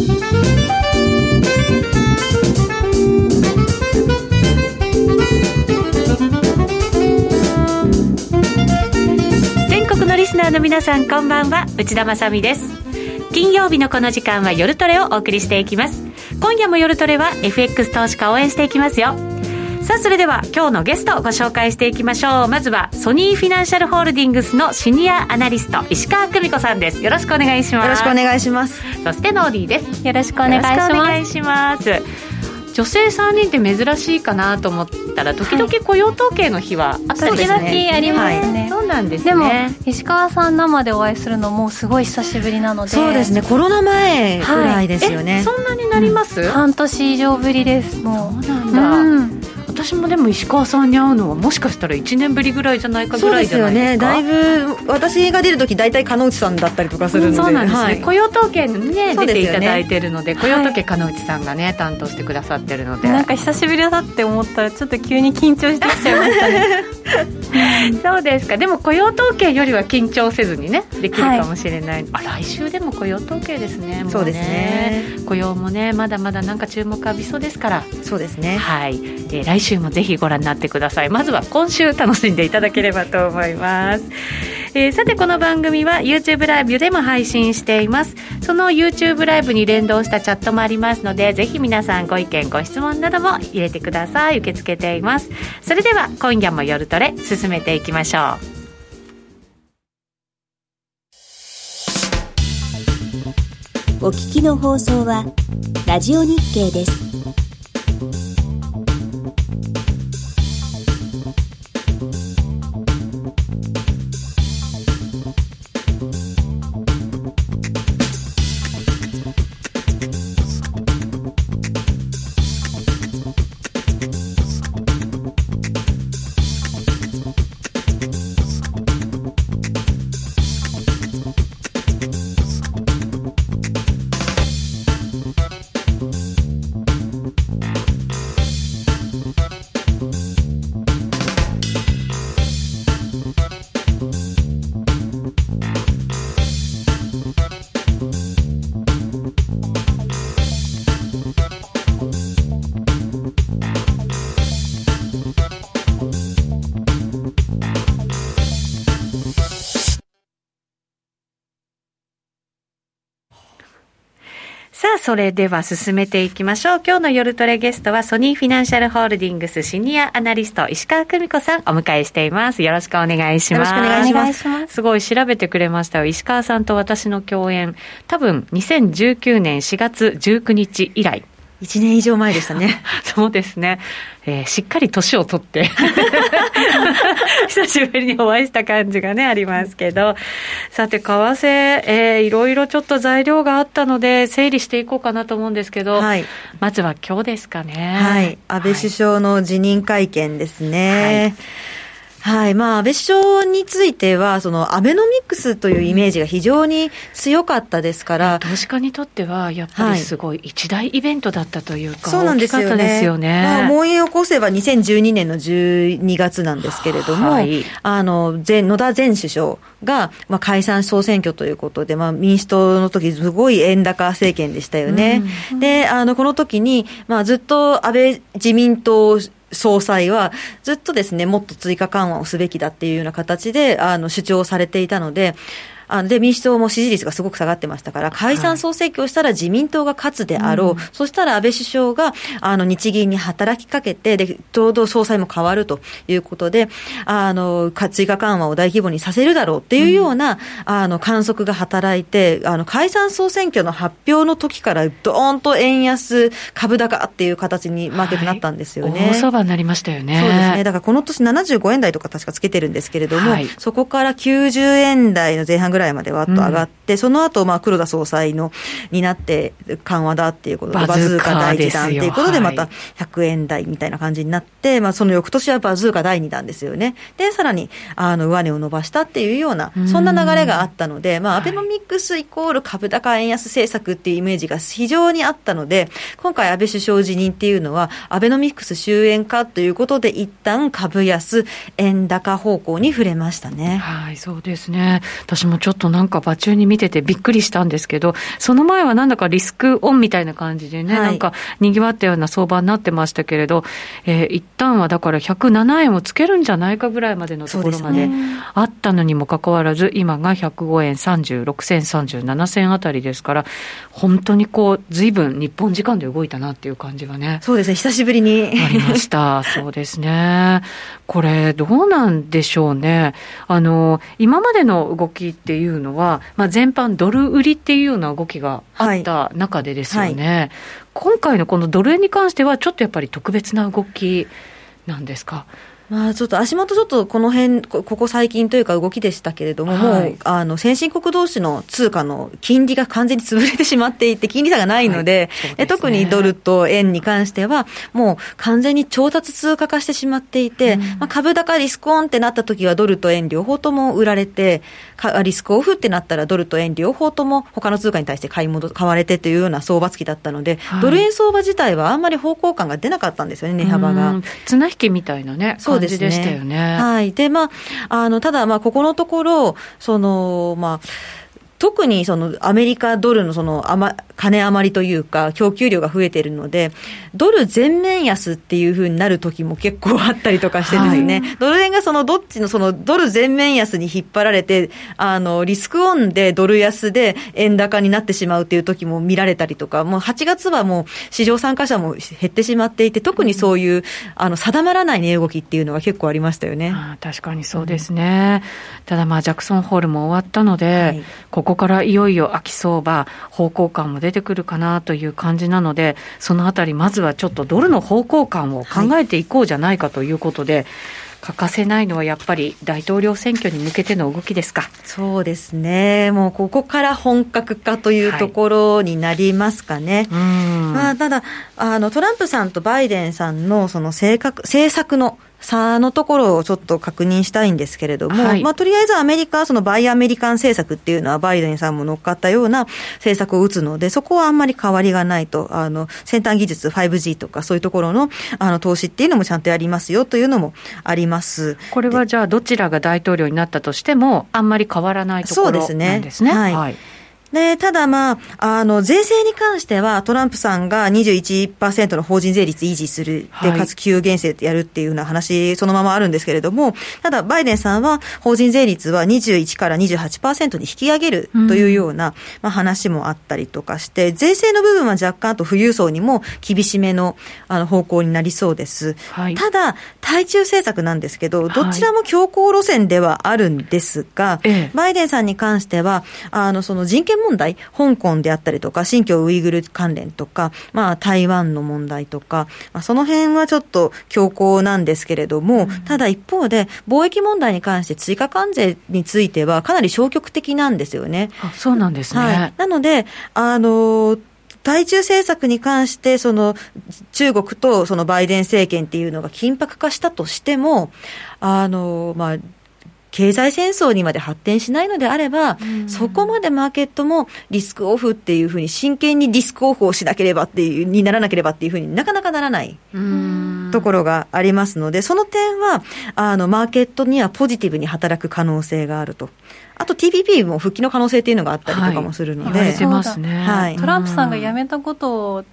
全国のリスナーの皆さんこんばんは。内田まさです。金曜日のこの時間は夜トレをお送りしていきます。今夜も夜トレは FX 投資家応援していきますよ。さあそれでは今日のゲストをご紹介していきましょう。まずはソニーフィナンシャルホールディングスのシニアアナリスト石川久美子さんです。よろしくお願いします。よろしくお願いします。そしてノーディーです。よろしくお願いします。お願いします。女性3人って珍しいかなと思ったら時々雇用統計の日はあったり時々ありますね、そうなんですね。でも石川さん生でお会いするのもすごい久しぶりなので。そうですね。コロナ前ぐらいですよね、はい、そんなになります、うん、半年以上ぶりですもう。そうなんだ、うん私もでも石川さんに会うのはもしかしたら1年ぶりぐらいじゃないかぐらいじゃないですか？そうですよね。だいぶ私が出る時大体鹿内さんだったりとかするので、そうなんですね、はい、雇用統計にね。出ていただいてるので雇用統計鹿内さんがね担当してくださってるので。なんか久しぶりだって思ったらちょっと急に緊張してきちゃいましたね。そうですか。でも雇用統計よりは緊張せずにねできるかもしれない、はい、あ来週でも雇用統計ですねそうですね。雇用もねまだまだなんか注目浴びそうですから。そうですね。はい、で来週もぜひご覧になってください。まずは今週楽しんでいただければと思います、えー、さてこの番組は YouTube ライブでも配信しています。その YouTube ライブに連動したチャットもありますのでぜひ皆さんご意見ご質問なども入れてください。受け付けています。それでは今夜も夜トレ進めていきましょう。お聞きの放送はラジオ日経です。それでは進めていきましょう。今日の夜トレゲストはソニーフィナンシャルホールディングスシニアアナリスト石川久美子さんお迎えしています。よろしくお願いします。よろしくお願いします。すごい調べてくれましたよ。石川さんと私の共演、多分2019年4月19日以来。1年以上前でしたね。そうですね。えー、しっかり年を取って 久しぶりにお会いした感じがね、ありますけど。さて、為替、えー、いろいろちょっと材料があったので、整理していこうかなと思うんですけど、はい、まずは今日ですかね。はい。安倍首相の辞任会見ですね。はいはい。まあ、安倍首相については、その、アベノミクスというイメージが非常に強かったですから。投資家にとっては、やっぱりすごい一大イベントだったというか、そうなんですよね。ですよね。まあ、思い起こせば2012年の12月なんですけれども、はい、あの、前、野田前首相が、まあ、解散総選挙ということで、まあ、民主党の時、すごい円高政権でしたよね。うん、で、あの、この時に、まあ、ずっと安倍自民党総裁はずっとですね、もっと追加緩和をすべきだっていうような形で、あの、主張されていたので、あで、民主党も支持率がすごく下がってましたから、解散総選挙をしたら自民党が勝つであろう、はいうん、そしたら安倍首相があの日銀に働きかけて、で、ちょうど総裁も変わるということで、あの、追加緩和を大規模にさせるだろうっていうような、うん、あの、観測が働いて、あの、解散総選挙の発表の時から、どーんと円安、株高っていう形にマーケットになったんですよね。はい、大相場になりましたよね。そうですね。だからこの年75円台とか確かつけてるんですけれども、はい、そこから90円台の前半ぐらいらいまでわっと上がって、うん、その後、まあ、黒田総裁の、になって緩和だっていうことで、バズーカ第1弾っていうことで、また100円台みたいな感じになって、まあ、その翌年はバズーカ第2弾ですよね。で、さらに、あの、上値を伸ばしたっていうような、そんな流れがあったので、まあ、アベノミクスイコール株高円安政策っていうイメージが非常にあったので、今回安倍首相辞任っていうのは、アベノミクス終焉かということで、一旦株安、円高方向に触れましたね。はい、そうですね。私もちょっとなんか場中に見ててびっくりしたんですけど、その前はなんだかリスクオンみたいな感じでね、はい、なんか賑わったような相場になってましたけれど、えー、一旦はだから107円をつけるんじゃないかぐらいまでのところまであったのにもかかわらず、今が105円36銭、37銭あたりですから、本当にこう、ずいぶん日本時間で動いたなっていう感じがね。そうですね、久しぶりに。ありました。そうですね。これ、どうなんでしょうね。あの、今までの動きっていうのは、まあ、全般ドル売りっていうような動きがあった中でですよね。はいはい、今回のこのドル円に関しては、ちょっとやっぱり特別な動きなんですか？まあ、ちょっと足元、ちょっとこの辺ここ最近というか、動きでしたけれども、はい、もうあの先進国同士の通貨の金利が完全に潰れてしまっていて、金利差がないので、はい。でね、特にドルと円に関しては、もう完全に調達通貨化してしまっていて、うん、まあ、株高リスクオンってなった時は、ドルと円両方とも売られて、リスクオフってなったら、ドルと円両方とも他の通貨に対して買い戻買われてというような相場付きだったので、はい、ドル円相場自体はあんまり方向感が出なかったんですよね、値幅が。綱引きみたいなね、でしたよね。はい。で、まあ、あの、ただ、まあ、ここのところ、その、まあ、特にそのアメリカドルのその余金余りというか、供給量が増えているので、ドル全面安っていうふうになる時も結構あったりとかしてですね、はい、ドル円がそのどっちのそのドル全面安に引っ張られて、あのリスクオンでドル安で円高になってしまうっていう時も見られたりとか、もう8月はもう市場参加者も減ってしまっていて、特にそういう、あの定まらない値動きっていうのが結構ありましたよね。確かにそうですね。うん、ただまあジャクソンホールも終わったので、はい、こここからいよいよ秋相場、方向感も出てくるかなという感じなので、そのあたり、まずはちょっとドルの方向感を考えていこうじゃないかということで、はい欠かせないのはやっぱり大統領選挙に向けての動きですか？そうですね、もうここから本格化というところになりますかね。はい、まあ、ただあの、トランプさんとバイデンさんのその政策の差のところをちょっと確認したいんですけれども、はい、まあ、とりあえずアメリカ、そのバイアメリカン政策っていうのは、バイデンさんも乗っかったような政策を打つので、そこはあんまり変わりがないと、あの先端技術、5G とか、そういうところのあの投資っていうのもちゃんとやりますよというのもあります。これはじゃあ、どちらが大統領になったとしても、あんまり変わらないところなんですね。そうですね。はい、はいで、ただまあ、あの、税制に関しては、トランプさんが21%の法人税率維持する、で、かつ給減税やるっていうような話、そのままあるんですけれども、ただ、バイデンさんは、法人税率は21から28%に引き上げるというような、まあ、話もあったりとかして、税制の部分は若干、あと富裕層にも厳しめのあの方向になりそうです。はい、ただ、対中政策なんですけど、どちらも強硬路線ではあるんですが、はい、バイデンさんに関しては、あの、その人権問題、香港であったりとか、新疆ウイグル関連とか、まあ、台湾の問題とか、まあ、その辺はちょっと強硬なんですけれども、うん、ただ一方で、貿易問題に関して追加関税については、かなり消極的なんですよね。あそうなんですね。はい、なので、あの対中政策に関して、その中国とそのバイデン政権っていうのが緊迫化したとしても、あのまあ、経済戦争にまで発展しないのであれば、そこまでマーケットもリスクオフっていうふうに、真剣にリスクオフをしなければっていう、にならなければっていうふうになかなかならないところがありますので、その点は、あの、マーケットにはポジティブに働く可能性があると。あと TPP も復帰の可能性っていうのがあったりとかもするので。はい、はい、トランプさんが辞めたことを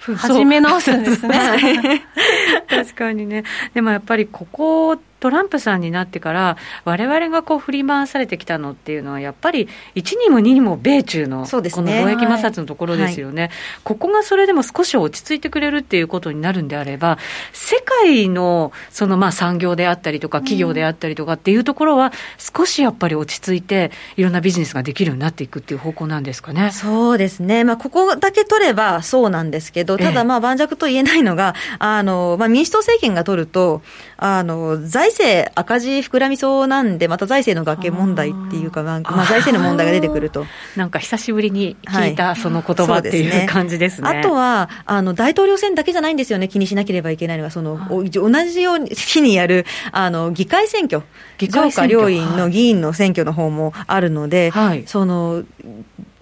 始め直すんですね。確かにね。でもやっぱりここトランプさんになってから、われわれがこう振り回されてきたのっていうのは、やっぱり1にも2にも米中の、この貿易摩擦のところですよね、はい、ここがそれでも少し落ち着いてくれるっていうことになるんであれば、世界のそのまあ産業であったりとか、企業であったりとかっていうところは、少しやっぱり落ち着いて、いろんなビジネスができるようになっていくっていう方向なんですかね。そうですね、まあ、ここだけ取ればそうなんですけど、ただ、まあ盤石と言えないのが、あのまあ、民主党政権が取ると、あの財政赤字膨らみそうなんで、また財政の崖問題っていうか、まあ、まあ、財政の問題が出てくると。なんか久しぶりに聞いた、その言葉っていう感じですね。あとはあの、大統領選だけじゃないんですよね、気にしなければいけないのが、その同じように日にやるあの議会選挙、議会上下両院の議員の選挙の方もあるので、はい、その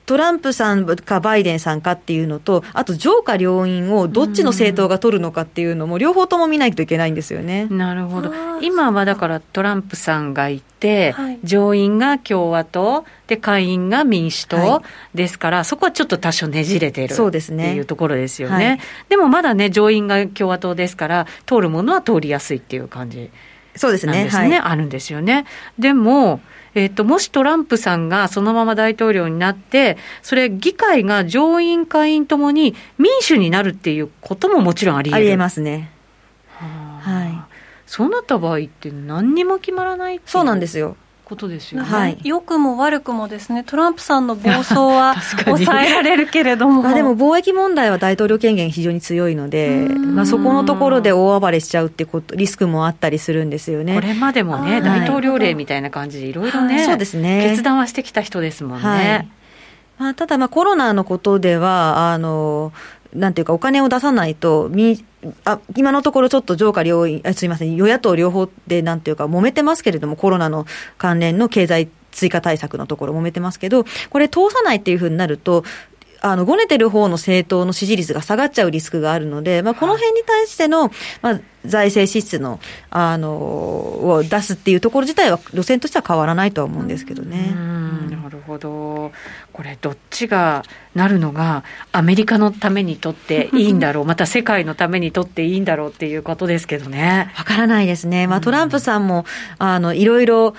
トランプさんかバイデンさんかっていうのと、あと上下両院をどっちの政党が取るのかっていうのも、両方とも見ないといけないんですよね。なるほど。今はだからトランプさんがいて、はい、上院が共和党、で、下院が民主党ですから、はい、そこはちょっと多少ねじれてるそうですねっていうところですよね。はい、でもまだね、上院が共和党ですから、通るものは通りやすいっていう感じそうですね。ですね、あるんですよね。でも、えっ、ー、と、もしトランプさんがそのまま大統領になって、それ、議会が上院、下院ともに民主になるっていうことももちろんありえるありえますね。はい。そうなった場合って何にも決まらないそうなんですよ。ことですよね、はい、良くも悪くもですねトランプさんの暴走は 抑えられるけれども。まあでも貿易問題は大統領権限非常に強いので、まあ、そこのところで大暴れしちゃうってことリスクもあったりするんですよね。これまでもね、大統領令みたいな感じでいろいろね、そうですね。決断はしてきた人ですもんね、はい。まあ、ただまあコロナのことではあのなんていうか、お金を出さないと、みあ今のところちょっと上下両院、すみません、与野党両方でなんていうか、揉めてますけれども、コロナの関連の経済追加対策のところ揉めてますけど、これ通さないっていうふうになると、あの、ごねてる方の政党の支持率が下がっちゃうリスクがあるので、まあ、この辺に対しての、まあ、財政支出の、あの、を出すっていうところ自体は、路線としては変わらないとは思うんですけどね。なるほど。これ、どっちがなるのが、アメリカのためにとっていいんだろう、また世界のためにとっていいんだろうっていうことですけどね。わからないですね。まあ、トランプさんも、あの、いろいろ、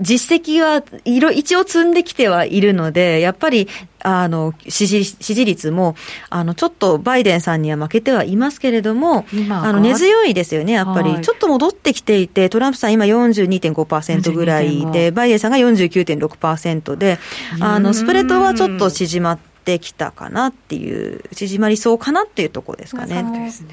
実績はいろ、一応積んできてはいるので、やっぱり、あの、支持、支持率も、あの、ちょっとバイデンさんには負けてはいますけれども、あの、根強いですよね、やっぱり。はい、ちょっと戻ってきていて、トランプさん今42.5%ぐらいで、バイデンさんが49.6%で、あの、スプレッドはちょっと縮まって、ってきたかなっていう、縮まりそうかなっていうところですかね。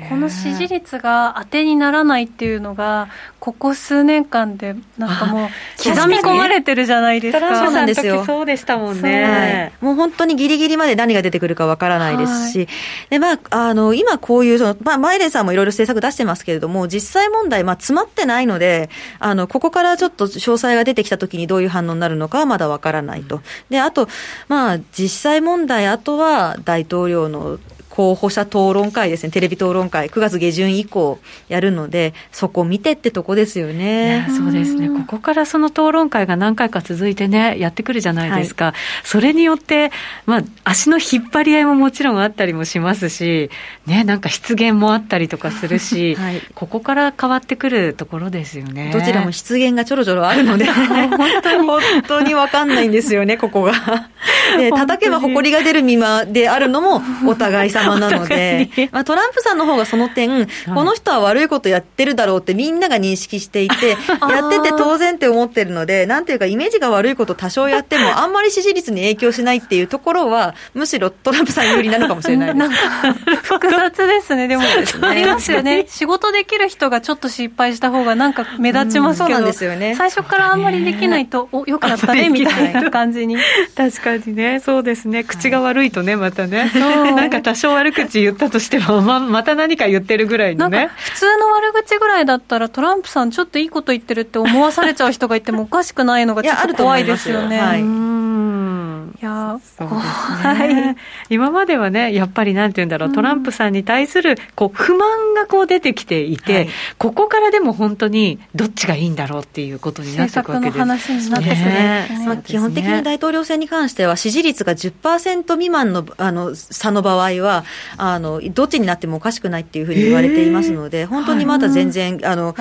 この支持率が当てにならないっていうのが、ここ数年間で、なんかもう、刻み込まれてるじゃないですか。そうなんですよ。そうでしたもんね、はい。もう本当にギリギリまで何が出てくるかわからないですし、はい、で、まあ、あの、今こういう、その、まあ、バイデンさんもいろいろ政策出してますけれども、実際問題、まあ、詰まってないので、あの、ここからちょっと詳細が出てきたときにどういう反応になるのかはまだわからないと。で、あと、まあ、実際問題、あとは大統領の候補者討論会ですね、テレビ討論会、9月下旬以降やるので、そこ見てってとこですよね。そうですね。ここからその討論会が何回か続いてね、やってくるじゃないですか。はい、それによって、まあ、足の引っ張り合いももちろんあったりもしますし、ね、なんか失言もあったりとかするし、はい、ここから変わってくるところですよね。どちらも失言がちょろちょろあるので、本当に、本当にわかんないんですよね、ここが。で、叩けば埃が出る身であるのもお互い様様なので、まあ、トランプさんの方がその点、この人は悪いことやってるだろうってみんなが認識していて、やってて当然って思ってるので、なんていうか、イメージが悪いこと多少やっても、あんまり支持率に影響しないっていうところは、むしろトランプさん有利なのかもしれないです。複雑ですね、でも、ありますよね。仕事できる人がちょっと失敗した方がなんか目立ちますけど、そうなんですよね。最初からあんまりできないと、お、よくやったね、みたいな感じに。確かにね、そうですね。口が悪いとね、またね。なんか多少悪口言ったとしても、ままた何か言ってるぐらいのね。普通の悪口ぐらいだったら、トランプさん、ちょっといいこと言ってるって思わされちゃう人がいてもおかしくないのが、ちょっと怖いですよね。はいいやそうですね、今まではね、やっぱりなんて言うんだろう、トランプさんに対するこう不満がこう出てきていて、はい、ここからでも本当にどっちがいいんだろうっていうことになっていくわけです。話になってくる、ね。まあ、基本的に大統領選に関しては、支持率が10%未満のあの差の場合はあの、どっちになってもおかしくないっていうふうに言われていますので、本当にまだ全然、はい、あの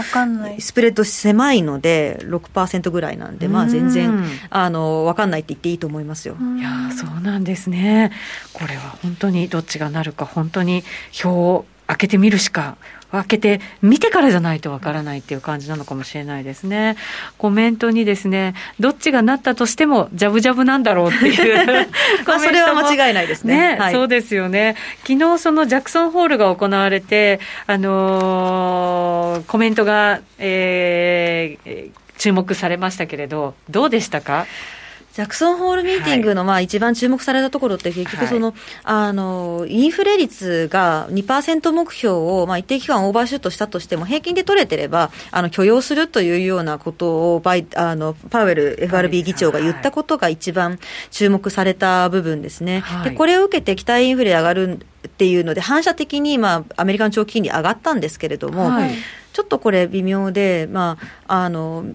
スプレッド狭いので、6%ぐらいなんで、まあ、全然あの分かんないって言っていいと思いますよ。いやそうなんですね。これは本当にどっちがなるか、本当に票を開けてみるしか開けて見てからじゃないとわからないっていう感じなのかもしれないですね。コメントにですね、どっちがなったとしても、ジャブジャブなんだろうっていう まそれは間違いないですね。ねはい、そうですよね。昨日そのジャクソンホールが行われて、あのー、コメントが、えー、注目されましたけれど、どうでしたか？ジャクソンホールミーティングのまあ一番注目されたところって結局その、はい、あの、インフレ率が2%目標をまあ一定期間オーバーシュートしたとしても平均で取れてれば、あの、許容するというようなことをバイ、あの、パウエル FRB 議長が言ったことが一番注目された部分ですね。はい、で、これを受けて期待インフレ上がるっていうので、反射的にまあアメリカの長期金利上がったんですけれども、はい、ちょっとこれ微妙で、まあ、あの、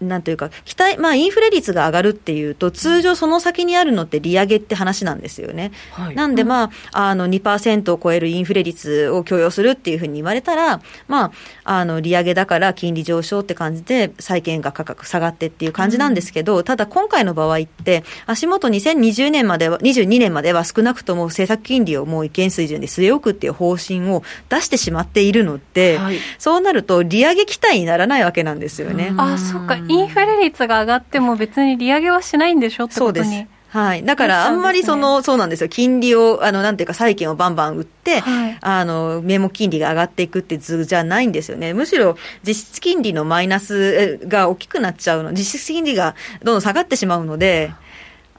なんというか、期待、まあ、インフレ率が上がるっていうと、通常その先にあるのって利上げって話なんですよね。はい、なんで、まあ、あの、2%を超えるインフレ率を許容するっていうふうに言われたら、まあ、あの、利上げだから金利上昇って感じで、債券が価格下がってっていう感じなんですけど、うん、ただ今回の場合って、足元2020年までは、22年までは少なくとも政策金利をもう一見水準で据え置くっていう方針を出してしまっているので、はい、そうなると利上げ期待にならないわけなんですよね。あ、そっか。インフレ率が上がっても別に利上げはしないんでしょってことに。そうですはい。だから、あんまりその、ね、そうなんですよ。金利を、あの、なんていうか、債券をバンバン売って、はい、あの、名目金利が上がっていくって図じゃないんですよね。むしろ、実質金利のマイナスが大きくなっちゃうの。実質金利がどんどん下がってしまうので、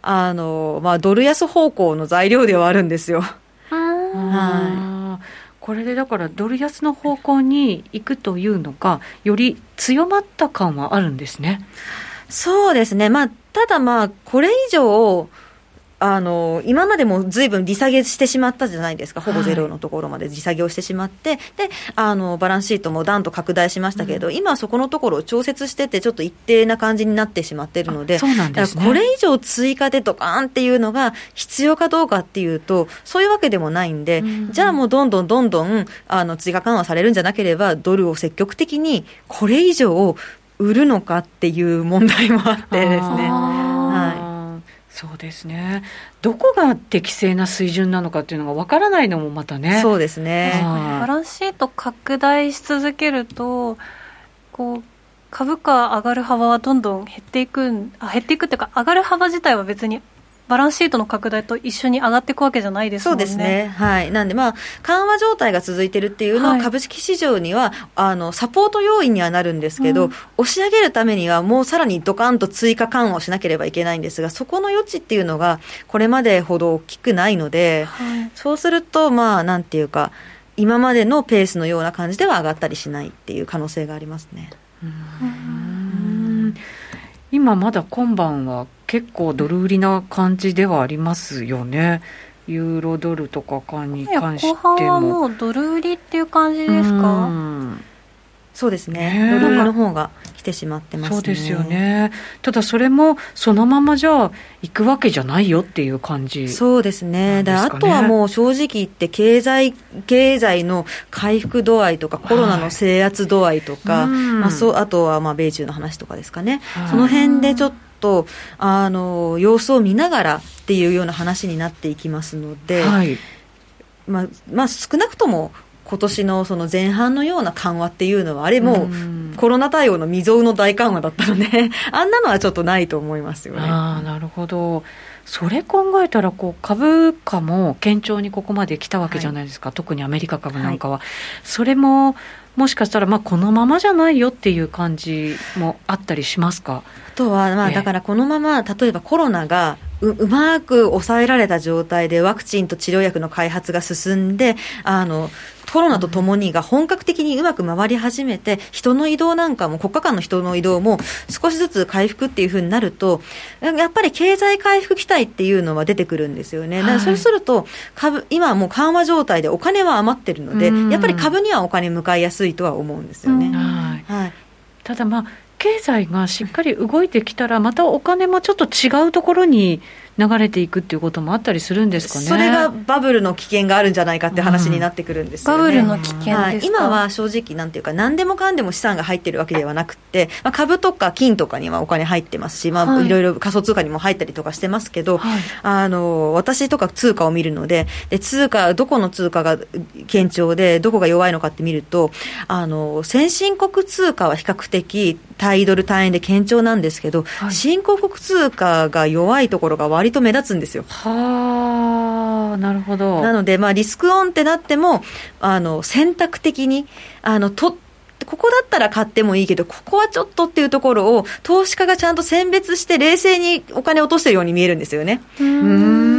あの、まあ、ドル安方向の材料ではあるんですよ。はい。これでだからドル安の方向に行くというのが、より強まった感はあるんですね。そうですね。まあ、ただまあ、これ以上、あの、今までもずいぶん利下げしてしまったじゃないですか、ほぼゼロのところまで利下げをしてしまって、はい、で、あの、バランスシートもダンと拡大しましたけれど、うん、今そこのところを調節してて、ちょっと一定な感じになってしまっているので、そうなんです、ね、これ以上追加でドカーンっていうのが必要かどうかっていうと、そういうわけでもないんで、うん、じゃあもうどんどんどんどん、あの、追加緩和されるんじゃなければ、ドルを積極的にこれ以上売るのかっていう問題もあってですね。はいそうですね。どこが適正な水準なのかっていうのがわからないのもまたね。そうですね。バランスシート拡大し続けると、こう、株価上がる幅はどんどん減っていくあ減っていくっていうか上がる幅自体は別にバランスシートの拡大と一緒に上がっていくわけじゃないですもんね。そうですね。はい。なんで、まあ、緩和状態が続いてるっていうのは、株式市場には、あの、サポート要因にはなるんですけど、うん、押し上げるためには、もうさらにドカンと追加緩和をしなければいけないんですが、そこの余地っていうのが、これまでほど大きくないので、はい、そうすると、まあ、なんていうか、今までのペースのような感じでは上がったりしないっていう可能性がありますね。うん今まだ今晩は結構ドル売りな感じではありますよね。ユーロドルとかかに関しても。後半はもうドル売りっていう感じですか？そうですね。ドル売りの方が来てしまってます、ね、そうですよね。ただそれもそのままじゃあ行くわけじゃないよっていう感じ、ね、そうですね。であとはもう正直言って経済経済の回復度合いとかコロナの制圧度合いとか、はい、まあそうあとはまあ米中の話とかですかね。その辺でちょっととあの様子を見ながらっていうような話になっていきますので、はい、まあまあ、少なくとも今年のその前半のような緩和っていうのは、あれもコロナ対応の未曾有の大緩和だったので、あんなのはちょっとないと思いますよね。あなるほど。それ考えたらこう株価も堅調にここまで来たわけじゃないですか、はい、特にアメリカ株なんかは、はい、それももしかしたらまあこのままじゃないよっていう感じもあったりしますか？あとは、まあ、だからこのまま、例えばコロナがううまく抑えられた状態でワクチンと治療薬の開発が進んであのコロナとともにが本格的にうまく回り始めて、人の移動なんかも、国家間の人の移動も少しずつ回復っていうふうになると、やっぱり経済回復期待っていうのは出てくるんですよね。はい、そうすると、株、今はもう緩和状態でお金は余ってるので、やっぱり株にはお金向かいやすいとは思うんですよね。はい、ただまあ経済がしっかり動いてきたら、またお金もちょっと違うところに流れていくっていうこともあったりするんですかね。それがバブルの危険があるんじゃないかって話になってくるんですよね、うん、バブルの危険はい、今は正直なんていうか何でもかんでも資産が入ってるわけではなくて、まあ、株とか金とかにはお金入ってますし、まあ、はい、いろいろ仮想通貨にも入ったりとかしてますけど、はい、あの私とか通貨を見るのでで通貨どこの通貨が堅調でどこが弱いのかって見るとあの先進国通貨は比較的対ドル単位で堅調なんですけど、はい、新興国通貨が弱いところが割と目立つんですよ。はあ、なるほど。なので、まあ、リスクオンってなっても、あの、選択的に、あの、と、ここだったら買ってもいいけど、ここはちょっとっていうところを、投資家がちゃんと選別して、冷静にお金を落としてるように見えるんですよね。うん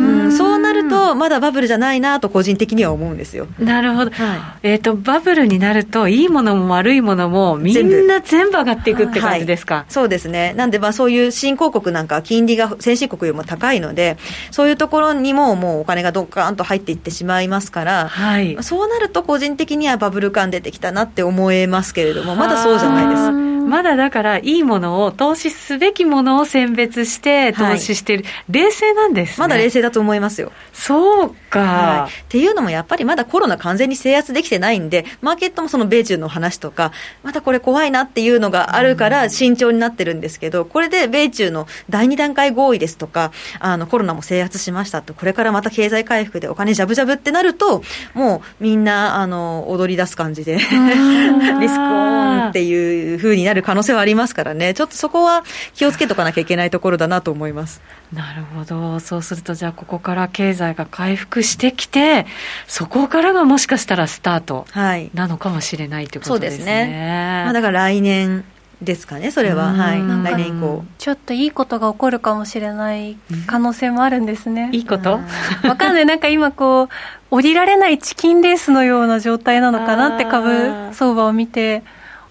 と、まだバブルじゃないなと、個人的には思うんですよ。なるほど。はい、えっ、ー、と、バブルになると、いいものも悪いものも、みんな全部上がっていくって感じですか？はい、そうですね。なんで、まあ、そういう新興国なんか、金利が先進国よりも高いので、そういうところにも、もうお金がどっかんと入っていってしまいますから、はい、そうなると、個人的にはバブル感出てきたなって思えますけれども、まだそうじゃないです。まだだからいいものを投資すべきものを選別して投資してる、はい、冷静なんです、ね、まだ冷静だと思いますよそうか、はい、っていうのもやっぱりまだコロナ完全に制圧できてないんでマーケットもその米中の話とかまたこれ怖いなっていうのがあるから慎重になってるんですけど、これで米中の第2段階合意ですとかあのコロナも制圧しましたとこれからまた経済回復でお金じゃぶじゃぶってなるともうみんなあの踊り出す感じでリスクオンっていうふうになるる可能性はありますからね、ちょっとそこは気をつけとかなきゃいけないところだなと思います。なるほど、そうすると、じゃあ、ここから経済が回復してきて、そこからがもしかしたらスタートなのかもしれないということですね。そうですねまあ、だから来年ですかね、それは、はい、来年以降。ちょっといいことが起こるかもしれない可能性もあるんですね。いいこと？わかんない、なんか今こう、降りられないチキンレースのような状態なのかなって株相場を見て。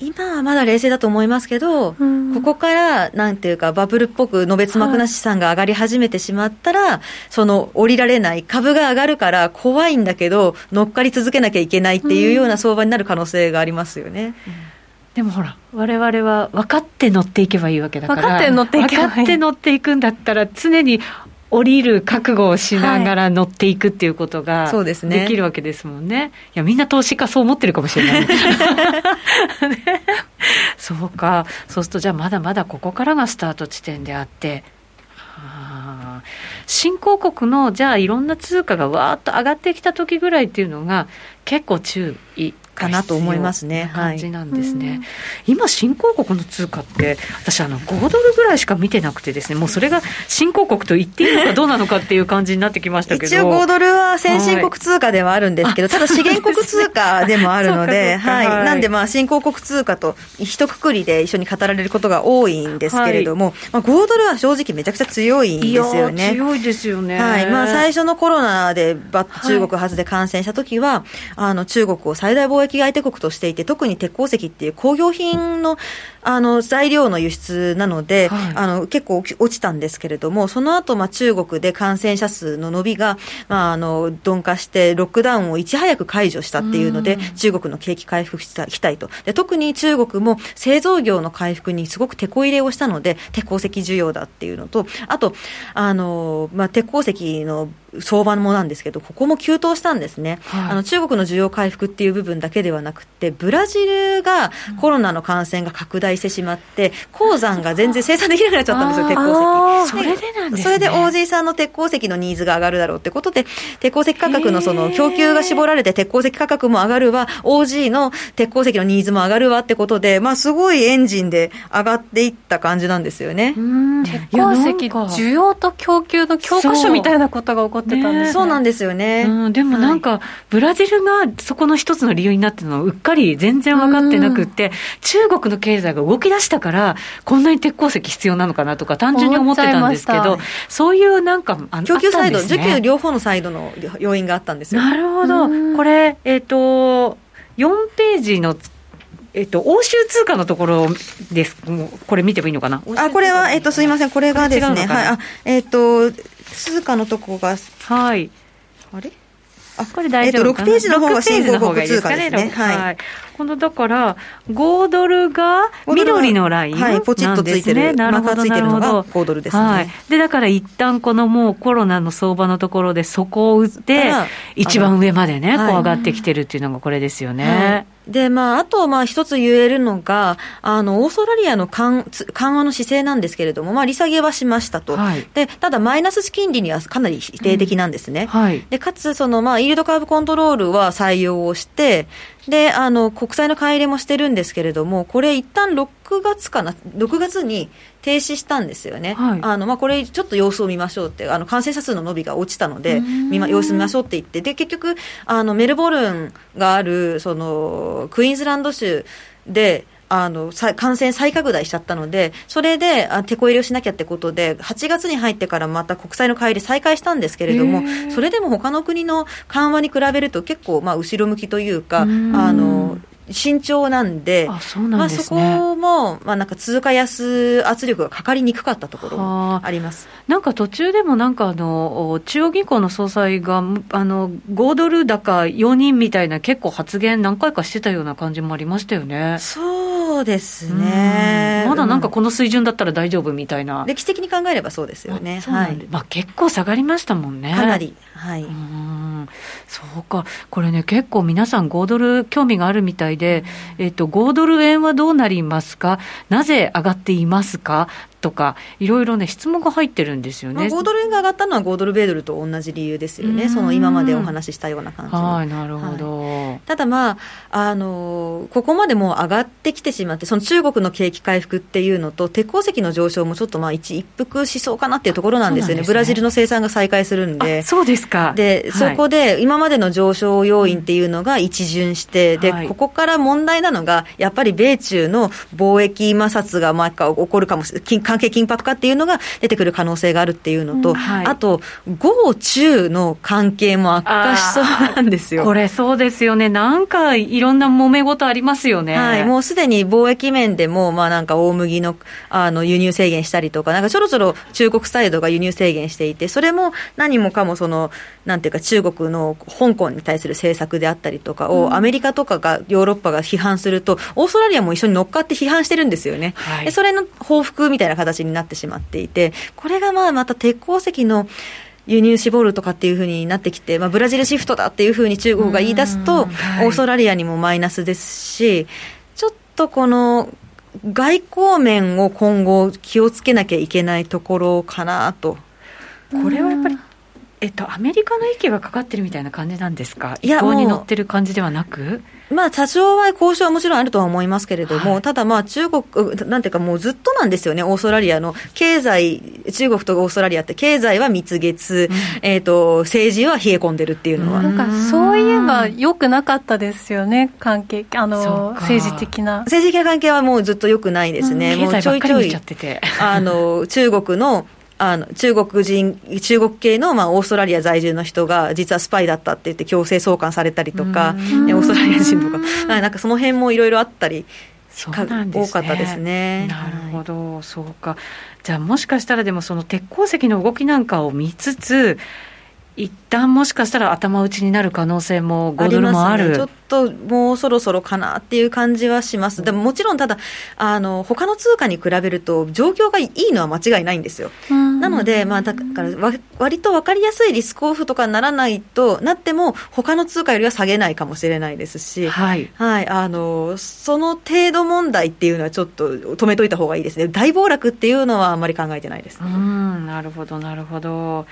今はまだ冷静だと思いますけど、うん、ここからなんていうか、バブルっぽく、のべつ幕な資産が上がり始めてしまったら、はい、その降りられない、株が上がるから怖いんだけど、乗っかり続けなきゃいけないっていうような相場になる可能性がありますよね。うん。でもほら、我々は分かって乗っていけばいいわけだから、分かって乗っていけばいい。分かって乗っていくんだったら、常に降りる覚悟をしながら乗っていくっていうことが、そうですね。できるわけですもんね。いや、みんな投資家そう思ってるかもしれない。そうか。そうすると、じゃあまだまだここからがスタート地点であって、新興国のじゃあいろんな通貨がわーっと上がってきた時ぐらいっていうのが結構注意かなと思いますね。感じなんですね。はい、今、新興国の通貨って、私、あの、5ドルぐらいしか見てなくてですね、もうそれが新興国と言っていいのかどうなのかっていう感じになってきましたけど。一応5ドルは先進国通貨ではあるんですけど、はい、ただ資源国通貨でもあるので、はい。なんで、まあ、新興国通貨と一括りで一緒に語られることが多いんですけれども、はい、まあ、5ドルは正直めちゃくちゃ強いんですよね。強いですよね。はい。まあ、最初のコロナで、中国発で感染した時は、あの、中国を最大貿易相手国としていて、特に鉄鉱石っていう工業品のあの材料の輸出なので、はい、あの結構落ちたんですけれども、その後まあ中国で感染者数の伸びが、まあ、あの鈍化して、ロックダウンをいち早く解除したっていうので、中国の景気回復したいと。で、特に中国も製造業の回復にすごく手こ入れをしたので、鉄鉱石需要だっていうのと、あと、あのまあ、鉄鉱石の相場もなんですけど、ここも急騰したんですね、はい、あの中国の需要回復っていう部分だけではなくて、ブラジルがコロナの感染が拡大してしまって、鉱山が全然生産できなくなっちゃったんですよ、鉄鉱石。それでなんです、ね、それで OG さんの鉄鉱石のニーズが上がるだろうってことで、鉄鉱石価格のその供給が絞られて、鉄鉱石価格も上がるわ、OG の鉄鉱石のニーズも上がるわってことで、まあ、すごいエンジンで上がっていった感じなんですよね。鉄鉱石、需要と供給の教科書みたいなことが起こってたんですね。そうなんですよね。うん、でもなんか、ブラジルがそこの一つの理由になってるのは、うっかり全然分かってなくって、中国の経済が動き出したから、こんなに鉄鉱石必要なのかなとか、単純に思ってたんですけど、そういうなんか、あ供給サイド、ね、需給両方のサイドの要因があったんですよ。なるほど。これ、えっ、ー、と、4ページのえっと、欧州通貨のところです。これ見てもいいのかな？あ、これは、えっと、すみません。これがですね、はい、あ、えっと、通貨のとこが、はい。あれ？あ、これ大丈夫かな、えっと、6ページの方が新興国通貨ですね。はい。はい、この、だから、5ドルが緑のライン、ね、はい、ポチッとついてる、なるほど、ついてるのが5ドルですね。はい。で、だから一旦このもうコロナの相場のところで底を打って、一番上までね、こう上がってきてるっていうのがこれですよね。はいで、まあ、あと、まあ、一つ言えるのが、あの、オーストラリアの緩和の姿勢なんですけれども、まあ、利下げはしましたと。はい、で、ただ、マイナス金利にはかなり否定的なんですね。うんはい、で、かつ、その、まあ、イールドカーブコントロールは採用をして、で、あの、国債の買い入れもしてるんですけれども、これ一旦6月かな、6月に停止したんですよね。はい、あの、まあ、これちょっと様子を見ましょうって、あの、感染者数の伸びが落ちたので、みま、様子見ましょうって言って、で、結局、あの、メルボルンがある、その、クイーンズランド州であの感染再拡大しちゃったので、それであ手こ入れをしなきゃってことで、8月に入ってからまた国債の買い入れ再開したんですけれども、それでも他の国の緩和に比べると、結構、まあ、後ろ向きというか、あの慎重なんで、あそ、ね、まあ、そこも、まあ、なんか通貨安圧力がかかりにくかったところあ。ります。なんか途中でも、なんかあの中央銀行の総裁があの5ドル高4人みたいな、結構発言、何回かしてたような感じもありましたよね。そうですね、まだなんかこの水準だったら大丈夫みたいな、歴史的に考えればそうですよね。はい、まあ、結構下がりましたもんね。かなり、はい、うん。そうか、これね、結構皆さん、5ドル興味があるみたいで、えっと、5ドル円はどうなりますか、なぜ上がっていますか？とか、いろいろね、質問が入ってるんですよね、まあ、5ドル円が上がったのは5ドル米ドルと同じ理由ですよね、その今までお話ししたような感じはい、なるほど、はい、ただまあ、あのここまでもう上がってきてしまって、その中国の景気回復っていうのと、鉄鉱石の上昇もちょっとまあ一一服しそうかなっていうところなんですよね、ね。ブラジルの生産が再開するんで、そうですか。で、そこで今までの上昇要因っていうのが一巡して、で、ここから問題なのが、やっぱり米中の貿易摩擦がまあ起こるかもしれない、関係緊迫化っていうのが出てくる可能性があるっていうのと、うんはい、あと、豪中の関係も悪化しそうなんですよ。これそうですよね。なんかいろんな揉め事ありますよね。はい。もうすでに貿易面でも、まあなんか大麦のあの輸入制限したりとか、なんかちょろちょろ中国サイドが輸入制限していて、それも何もかもその、なんていうか中国の香港に対する政策であったりとかを、アメリカとかがヨーロッパが批判すると、オーストラリアも一緒に乗っかって批判してるんですよね。はい、でそれの報復みたいな形になってしまっていて、これがまあまた鉄鉱石の輸入絞るとかっていうふうになってきて、まあ、ブラジルシフトだっていうふうに中国が言い出すと、はい、オーストラリアにもマイナスですし、ちょっとこの外交面を今後気をつけなきゃいけないところかなと。これはやっぱりえっと、アメリカの息がかかってるみたいな感じなんですか、意向に乗ってる感じではなく？まあ、多少は交渉はもちろんあるとは思いますけれども、はい、ただまあ、中国、なんていうか、もうずっとなんですよね、オーストラリアの経済、中国とオーストラリアって、経済は蜜月、うん、えっ、と、政治は冷え込んでるっていうのは。なんか、そういえば、よくなかったですよね、関係、あの、政治的な。政治的な関係はもうずっとよくないですね、うん、もうちょいちょい、あの、中国の、あの中国人、中国系の、まあ、オーストラリア在住の人が、実はスパイだったって言って、強制送還されたりとか、オーストラリア人とか、なんかその辺もいろいろあったり。そうなんね、多かったですね。なるほど、はい、そうか。じゃあもしかしたらでもその鉄鉱石の動きなんかを見つつ、一旦もしかしたら頭打ちになる可能性も5ドルもある、ね、ちょっともうそろそろかなっていう感じはします、でももちろんただ、あの他の通貨に比べると、状況がいいのは間違いないんですよ。なので、まあ、だから割と分かりやすいリスクオフとかにならないとなっても、他の通貨よりは下げないかもしれないですし、はい、はい、あのその程度問題っていうのはちょっと止めといた方がいいですね、大暴落っていうのはあんまり考えてないです、ね、うん。なるほど、なるほど。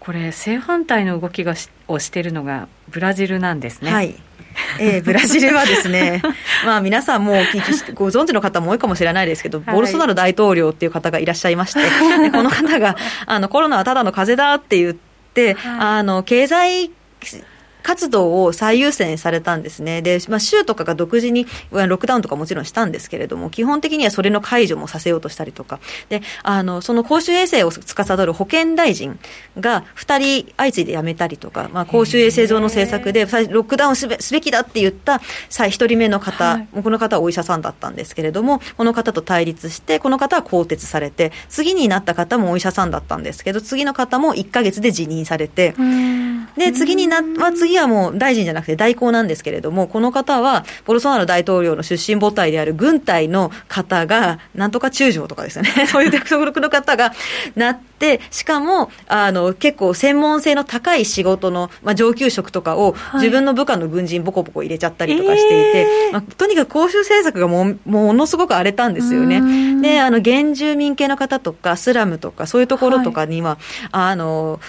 これ、正反対の動きがしをしているのがブラジルなんですね。はい。えー、ブラジルはですね、まあ皆さんもご存知の方も多いかもしれないですけど、はい、ボルソナロ大統領っていう方がいらっしゃいまして、でこの方があのコロナはただの風邪だって言って、はい、あの経済活動を最優先されたんですね。で、まあ、州とかが独自にロックダウンとかもちろんしたんですけれども、基本的にはそれの解除もさせようとしたりとか、で、あの、その公衆衛生を司る保健大臣が2人相次いで辞めたりとか、まあ、公衆衛生上の政策で、ロックダウンすべすべきだって言った1人目の方、はい、この方はお医者さんだったんですけれども、この方と対立して、この方は更迭されて、次になった方もお医者さんだったんですけど、次の方も1か月で辞任されて、で、次にな、まあ、次はもう大臣じゃなくて代行なんですけれども、この方は、ボルソナロ大統領の出身母体である軍隊の方が、なんとか中将とかですよね、そういう登録の方がなって、しかも、あの、結構専門性の高い仕事の、まあ、上級職とかを、自分の部下の軍人ボコボコ入れちゃったりとかしていて、まあ、とにかく公衆政策がもものすごく荒れたんですよね。で、あの、原住民系の方とか、スラムとか、そういうところとかには、はい、あの、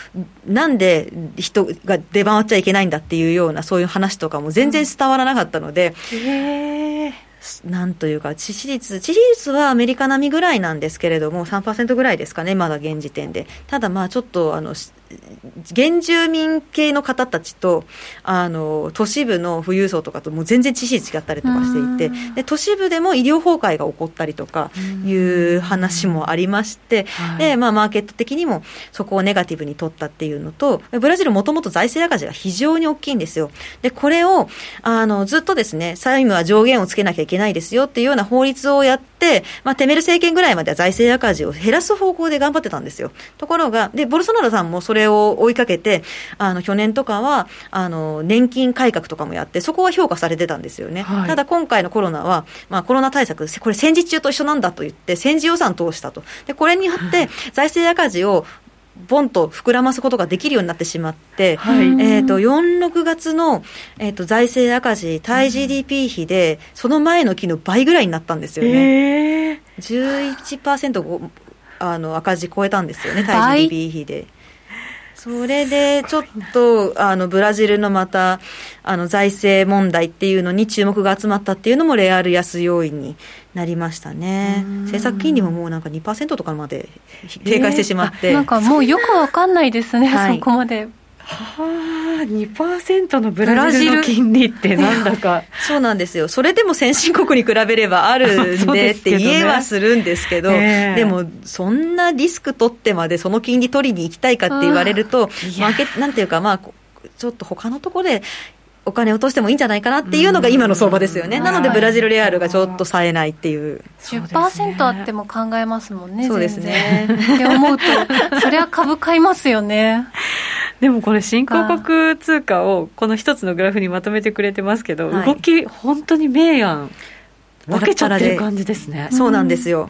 なんで人が出回っちゃいけないんだっていうような、そういう話とかも全然伝わらなかったので、なんというか、致死率、致死率はアメリカ並みぐらいなんですけれども、3%ぐらいですかね、まだ現時点で。ただ、まあちょっとあの原住民系の方たちとあの都市部の富裕層とかともう全然知識違ったりとかしていてで都市部でも医療崩壊が起こったりとかいう話もありまして、でまあ、マーケット的にもそこをネガティブに取ったっていうのとブラジルもともと財政赤字が非常に大きいんですよ。でこれをあのずっとですね債務は上限をつけなきゃいけないですよっていうような法律をやって、まあ、テメル政権ぐらいまでは財政赤字を減らす方向で頑張ってたんですよ。ところがでボルソナロさんもそれを追いかけてあの去年とかはあの年金改革とかもやってそこは評価されてたんですよね、はい、ただ今回のコロナは、まあ、コロナ対策これ戦時中と一緒なんだと言って戦時予算通したと。でこれによって財政赤字をボンと膨らますことができるようになってしまって、はい、えーと、4、6月の、えーと、財政赤字、対 GDP 比で、その前の期の倍ぐらいになったんですよね。えー、11%あの赤字超えたんですよね、対 GDP 比で。それでちょっとあのブラジルのまたあの財政問題っていうのに注目が集まったっていうのもレアル安要因になりましたね。政策金利ももうなんか2%とかまで低下してしまって、えー、なんかもうよくわかんないですね、はい、そこまではあ、2%のブラジルの金利ってなんだか。そうなんですよ。それでも先進国に比べればある んでって言えはするんですけど、ででもそんなリスク取ってまでその金利取りに行きたいかって言われると、マーケなんていうかまあ、ちょっと他のところでお金落としてもいいんじゃないかなっていうのが今の相場ですよね。なのでブラジルレアルがちょっと冴えないっていう。10%あっても考えますもんね。そうですね。って思うと、それは株買いますよね。でもこれ新興国通貨をこの一つのグラフにまとめてくれてますけど、はい、動き本当に明暗分けちゃってる感じですね。そうなんですよ。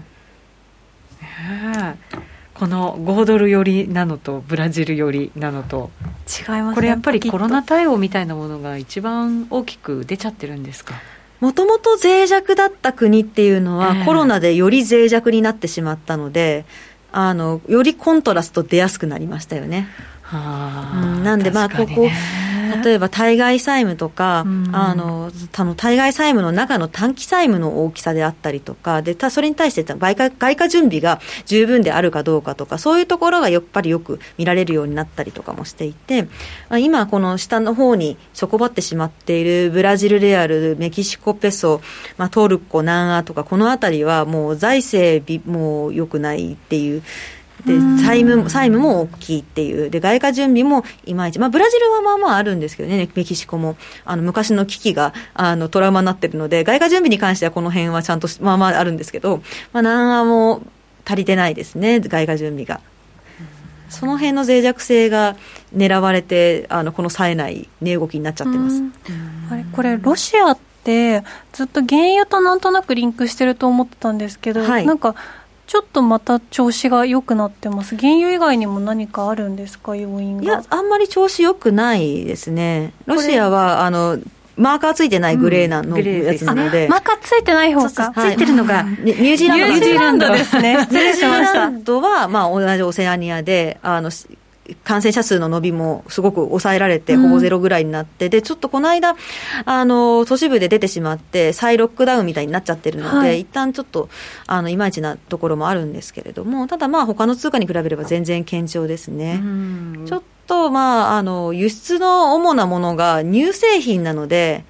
この5ドル寄りなのとブラジル寄りなのと違います、ね、これやっぱりコロナ対応みたいなものが一番大きく出ちゃってるんですか？もともと脆弱だった国っていうのは、コロナでより脆弱になってしまったのであのよりコントラスト出やすくなりましたよね。はあ、うん、なんでまあここ例えば対外債務とか、うん、あの対外債務の中の短期債務の大きさであったりとかでそれに対して外貨外貨準備が十分であるかどうかとかそういうところがやっぱりよく見られるようになったりとかもしていて今この下の方に底張ってしまっているブラジルレアルメキシコペソ、まあ、トルコ南アとかこの辺りはもう財政も良くないっていうで債務債務も大きいっていう、で外貨準備もいまいち、まあ、ブラジルはまあまああるんですけどね、メキシコも、あの昔の危機があのトラウマになってるので、外貨準備に関してはこの辺はちゃんとまあまああるんですけど、まあ、南アも足りてないですね、外貨準備が。その辺の脆弱性が狙われて、あのこの冴えない値動きになっちゃってます。あれこれロシアってずっと原油となんとなくリンクしてると思ってたんですけど、はい、なんかちょっとまた調子が良くなってます、原油以外にも何かあるんですか、要因が？いや、あんまり調子良くないですね、ロシアはあのマーカーついてないグレーなの、うん、やつなので、マーカーついてない方か、ついてるのが、ニュージーランド。ニュージーランドですね、失礼しました。ニュージーランドは、まあ、同じオセアニアで、あの感染者数の伸びもすごく抑えられて、ほぼゼロぐらいになって、うん、で、ちょっとこの間、あの、都市部で出てしまって、再ロックダウンみたいになっちゃってるので、はい、一旦ちょっと、あの、いまいちなところもあるんですけれども、ただまあ、他の通貨に比べれば全然堅調ですね。ちょっと、まあ、あの、輸出の主なものが乳製品なので、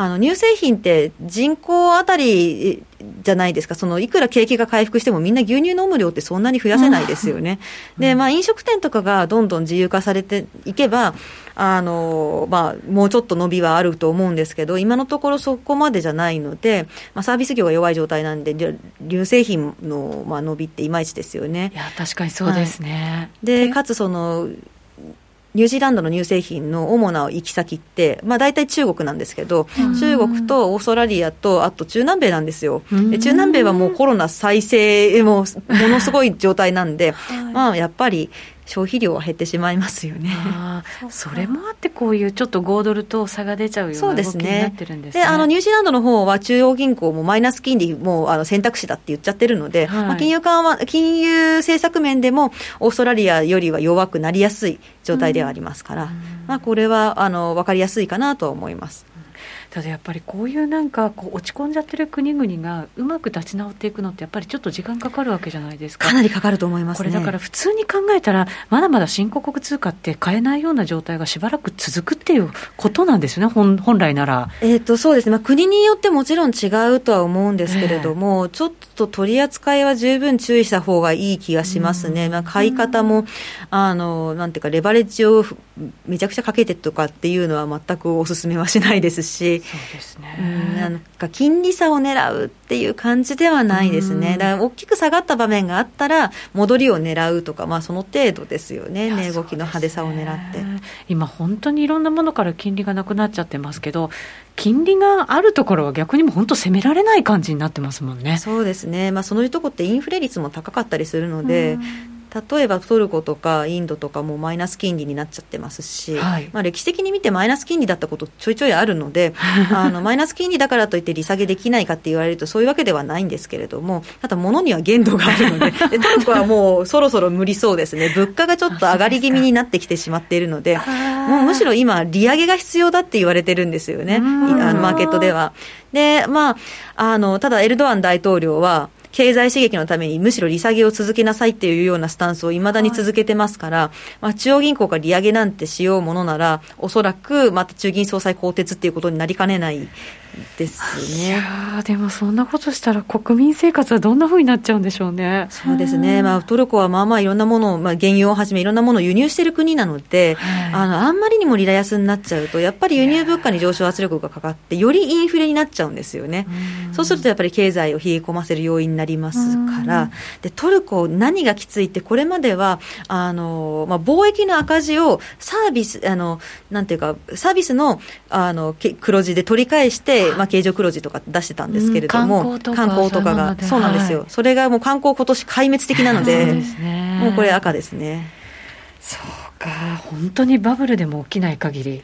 あの乳製品って人口あたりじゃないですか、そのいくら景気が回復してもみんな牛乳飲む量ってそんなに増やせないですよね。うん、で、まあ飲食店とかがどんどん自由化されていけば、あの、まあもうちょっと伸びはあると思うんですけど、今のところそこまでじゃないので、まあサービス業が弱い状態なんで、乳製品のまあ伸びっていまいちですよね。いや、確かにそうですね。はい、で、かつその、ニュージーランドの乳製品の主な行き先って、まあ、大体中国なんですけど、中国とオーストラリアと、あと中南米なんですよ。で中南米はもうコロナ再生もものすごい状態なんで、まあ、やっぱり消費量は減ってしまいますよね。それもあってこういうちょっと5ドルと差が出ちゃうような動きになってるんですね。で、ね、あのニュージーランドの方は中央銀行もマイナス金利もあの選択肢だって言っちゃってるので、はい、まあ、金融緩和金融政策面でもオーストラリアよりは弱くなりやすい状態ではありますから、うん、まあこれはあの分かりやすいかなと思います。ただやっぱりこういうなんかこう落ち込んじゃってる国々がうまく立ち直っていくのってやっぱりちょっと時間かかるわけじゃないですか。かなりかかると思います、ね、これだから普通に考えたらまだまだ新興国通貨って買えないような状態がしばらく続くっていうことなんですね本本来なら、えーと、そうですね、まあ、国によってもちろん違うとは思うんですけれども、えー、ちょっと取り扱いは十分注意した方がいい気がしますね、まあ、買い方もあのなんていうかレバレッジをめちゃくちゃかけてとかっていうのは全くお勧めはしないですし、そうですね、なんか金利差を狙うっていう感じではないですね、だから大きく下がった場面があったら、戻りを狙うとか、まあ、その程度ですよね、値動きの派手さを狙って。今、本当にいろんなものから金利がなくなっちゃってますけど、金利があるところは逆にも本当、攻められない感じになってますもんね。そうですね、まあ、そのとこってインフレ率も高かったりするので、例えばトルコとかインドとかもマイナス金利になっちゃってますし、はい、まあ、歴史的に見てマイナス金利だったことちょいちょいあるので あのマイナス金利だからといって利下げできないかって言われるとそういうわけではないんですけれどもただ物には限度があるので でトルコはもうそろそろ無理そうですね。物価がちょっと上がり気味になってきてしまっているのでもうむしろ今利上げが必要だって言われてるんですよね。あのマーケットでは。でまあ、あのただエルドアン大統領は経済刺激のためにむしろ利下げを続けなさいっていうようなスタンスをいまだに続けてますから、はい、まあ、中央銀行が利上げなんてしようものなら、おそらくまた中銀総裁更迭っていうことになりかねないですね。いやでもそんなことしたら国民生活はどんなふうになっちゃうんでしょうね。そうですね。まあトルコはまあまあいろんなものを、まあ原油をはじめいろんなものを輸入している国なので、あの、あんまりにもリラ安になっちゃうと、やっぱり輸入物価に上昇圧力がかかって、よりインフレになっちゃうんですよね。そうするとやっぱり経済を冷え込ませる要因になりますから、で、トルコ何がきついって、これまでは、あの、まあ貿易の赤字をサービス、あの、なんていうか、サービスの、あの、黒字で取り返して、まあ経常黒字とか出してたんですけれども、うん、観光とかが。そうなんですよ、はい、それがもう観光今年壊滅的なのでね、もうこれ赤ですね。そうか。本当にバブルでも起きない限り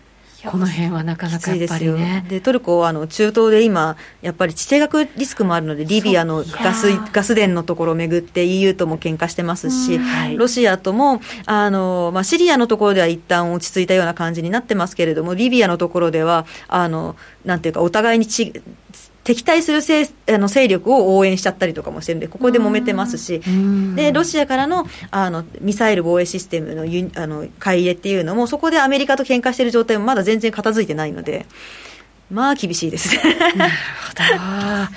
この辺はなかなかやっぱりね。でトルコはあの中東で今、やっぱり地政学リスクもあるので、リビアのガスガス田のところをめぐって EU とも喧嘩してますし、はい、ロシアともあの、まあ、シリアのところでは一旦落ち着いたような感じになってますけれども、リビアのところでは、あのなんていうか、お互いにち敵対する勢あの勢力を応援しちゃったりとかもしてるんで、ここで揉めてますし、でロシアからのあのミサイル防衛システムのゆあの買い入れっていうのも、そこでアメリカと喧嘩してる状態もまだ全然片付いてないので、まあ厳しいですね。なるほど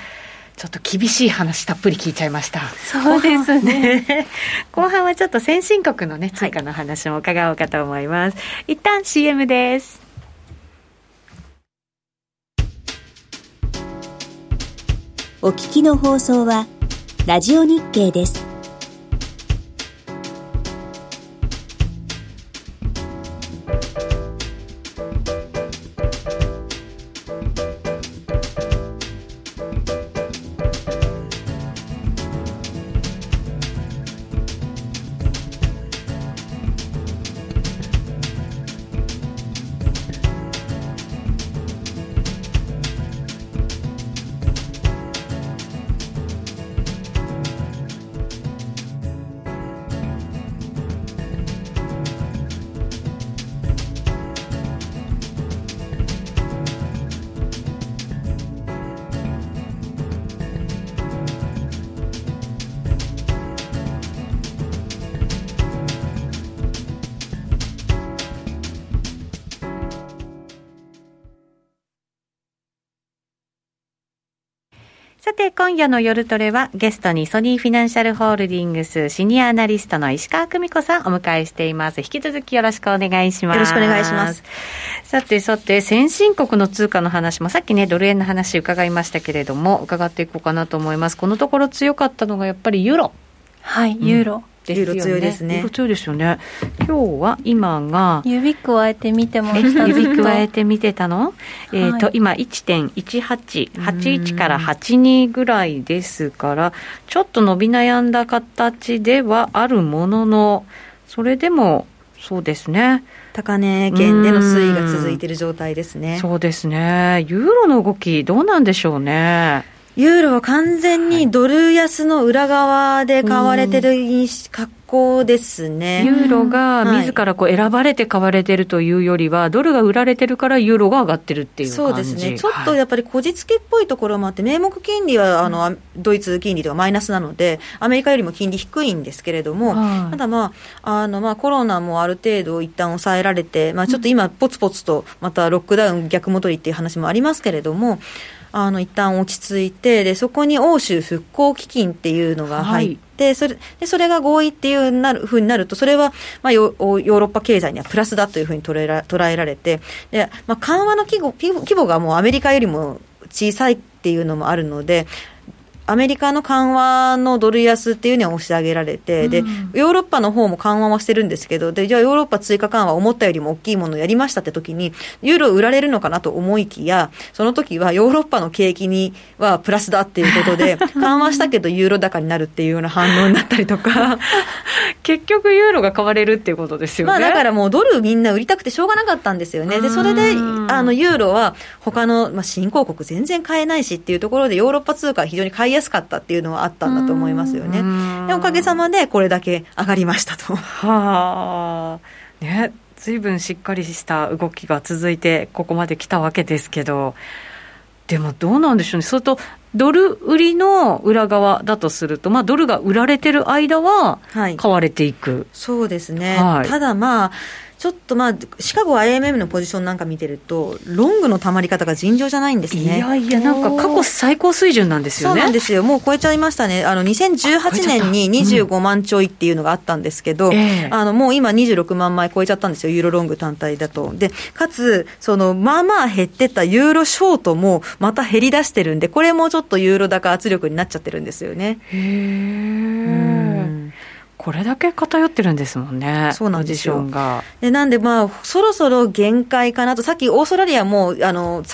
ちょっと厳しい話たっぷり聞いちゃいました。そうですね。後半はちょっと先進国のね、追加の話も伺おうかと思います。はい、一旦 CM です。お聞きの放送は、ラジオ日経です。夜の夜トレはゲストにソニーフィナンシャルホールディングスシニアアナリストの石川久美子さんお迎えしています。引き続きよろしくお願いします。よろしくお願いします。さてさて、先進国の通貨の話もさっきね、ドル円の話伺いましたけれども、伺っていこうかなと思います。このところ強かったのがやっぱりユーロ。はい、ユーロ。うんですよね。強いですね。強いですよね。今日は今が指加えてみてました指加えてみてたの？えっ、ー、と今1.1881から82ぐらいですから、ちょっと伸び悩んだ形ではあるものの、それでもそうですね。高値圏での推移が続いている状態ですね。そうですね。ユーロの動きどうなんでしょうね。ユーロは完全にドル安の裏側で買われてる格好ですね。ユーロが自らこう選ばれて買われてるというよりは、はい、ドルが売られてるからユーロが上がってるっていうそうですね。ちょっとやっぱりこじつけっぽいところもあって、名目金利はあの、ドイツ金利ではマイナスなので、アメリカよりも金利低いんですけれども、はい、ただまあ、あのまあコロナもある程度一旦抑えられて、まあちょっと今ぽつぽつとまたロックダウン逆戻りっていう話もありますけれども、あの一旦落ち着いてでそこに欧州復興基金っていうのが入って、はい、それでそれが合意っていうなるふうになるとそれは、まあ、ヨーロッパ経済にはプラスだというふうに捉えら捉えられてで、まあ、緩和の規模規模がもうアメリカよりも小さいっていうのもあるのでアメリカの緩和のドル安っていうのは押し上げられて、で、ヨーロッパの方も緩和はしてるんですけど、で、じゃあヨーロッパ追加緩和思ったよりも大きいものをやりましたって時に、ユーロ売られるのかなと思いきや、その時はヨーロッパの景気にはプラスだっていうことで、緩和したけどユーロ高になるっていうような反応になったりとか。結局ユーロが買われるっていうことですよね。まあだからもうドルみんな売りたくてしょうがなかったんですよね。で、それで、あの、ユーロは他の、まあ、新興国全然買えないしっていうところでヨーロッパ通貨は非常に買いやすかったっていうのははあったんだと思いますよね。でおかげさまでこれだけ上がりましたと。はあ。ね。随分しっかりした動きが続いてここまで来たわけですけどでもどうなんでしょうね、それとドル売りの裏側だとすると、まあ、ドルが売られてる間は買われていく、はい、そうですね、はい、ただまあ、ちょっとまあ、シカゴ IMM のポジションなんか見てると、ロングのたまり方が尋常じゃないんですね。いやいや、なんか過去最高水準なんですよね。そうなんですよ。もう超えちゃいましたね。あの、2018年に25万ちょいっていうのがあったんですけど、うんえー、あの、もう今26万枚超えちゃったんですよ。ユーロロング単体だと。で、かつ、その、まあまあ減ってたユーロショートもまた減り出してるんで、これもちょっとユーロ高圧力になっちゃってるんですよね。へー。これだけ偏ってるんですもんね、そうなんですよ。でなんで、まあ、そろそろ限界かなと、さっきオーストラリアもあの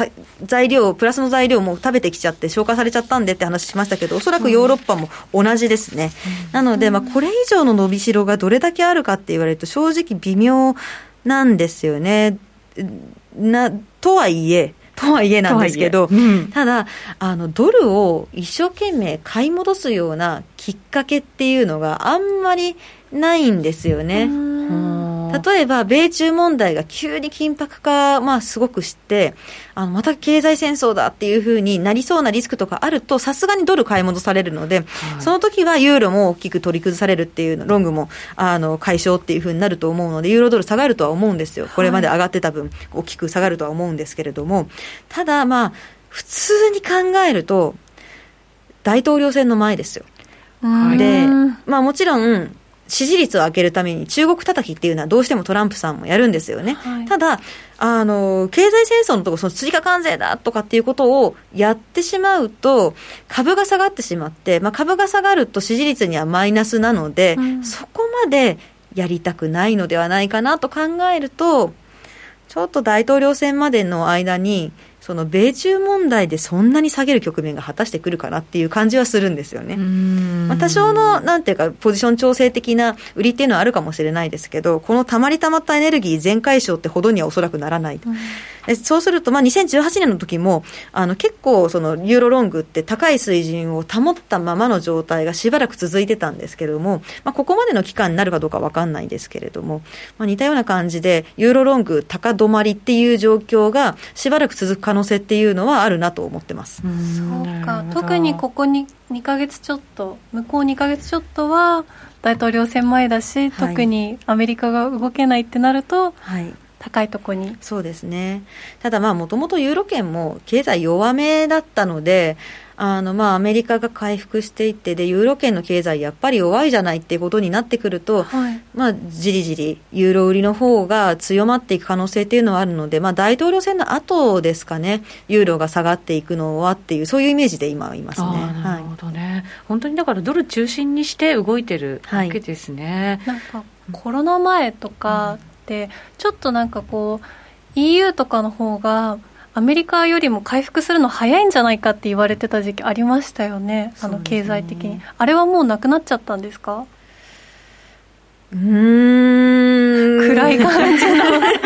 材料、プラスの材料も食べてきちゃって、消化されちゃったんでって話しましたけど、おそらくヨーロッパも同じですね。うん、なので、まあ、これ以上の伸びしろがどれだけあるかって言われると、正直微妙なんですよね。なとはいえ、とはいえなんですけど、うん、ただあの、ドルを一生懸命買い戻すようなきっかけっていうのがあんまりないんですよね。例えば、米中問題が急に緊迫化、まあ、すごくして、あの、また経済戦争だっていうふうになりそうなリスクとかあると、さすがにドル買い戻されるので、はい、その時はユーロも大きく取り崩されるっていう、ロングも、あの、解消っていうふうになると思うので、ユーロドル下がるとは思うんですよ。これまで上がってた分、大きく下がるとは思うんですけれども、ただ、まあ、普通に考えると、大統領選の前ですよ。で、まあもちろん、支持率を上げるために中国叩きっていうのはどうしてもトランプさんもやるんですよね。はい、ただ、あの、経済戦争のところ、その追加関税だとかっていうことをやってしまうと、株が下がってしまって、まあ、株が下がると支持率にはマイナスなので、うん、そこまでやりたくないのではないかなと考えると、ちょっと大統領選までの間に、その米中問題でそんなに下げる局面が果たしてくるかなっていう感じはするんですよね。まあ、多少の、なんていうか、ポジション調整的な売りっていうのはあるかもしれないですけど、このたまりたまったエネルギー全解消ってほどにはおそらくならない。うんそうすると、まあ、2018年の時も、あの、結構、その、ユーロロングって高い水準を保ったままの状態がしばらく続いてたんですけれども、まあ、ここまでの期間になるかどうかわかんないですけれども、まあ、似たような感じで、ユーロロング高止まりっていう状況がしばらく続く可能性っていうのはあるなと思ってます。そうか。特にここに2か月ちょっと、向こう2か月ちょっとは、大統領選前だし、はい、特にアメリカが動けないってなると、はい、高いとこに。そうですね。ただまあもともとユーロ圏も経済弱めだったのであのまあアメリカが回復していってでユーロ圏の経済やっぱり弱いじゃないっていうことになってくると、はい、まあじりじりユーロ売りの方が強まっていく可能性っていうのはあるので、まあ、大統領選の後ですかねユーロが下がっていくのはっていうそういうイメージで今はいますね。なるほどね、はい、本当にだからドル中心にして動いてるわけですね。はい、なんかコロナ前とか、うんってちょっとなんかこう EU とかの方がアメリカよりも回復するの早いんじゃないかって言われてた時期ありましたよね。あの経済的に、あれはもうなくなっちゃったんですか？うん暗い感じの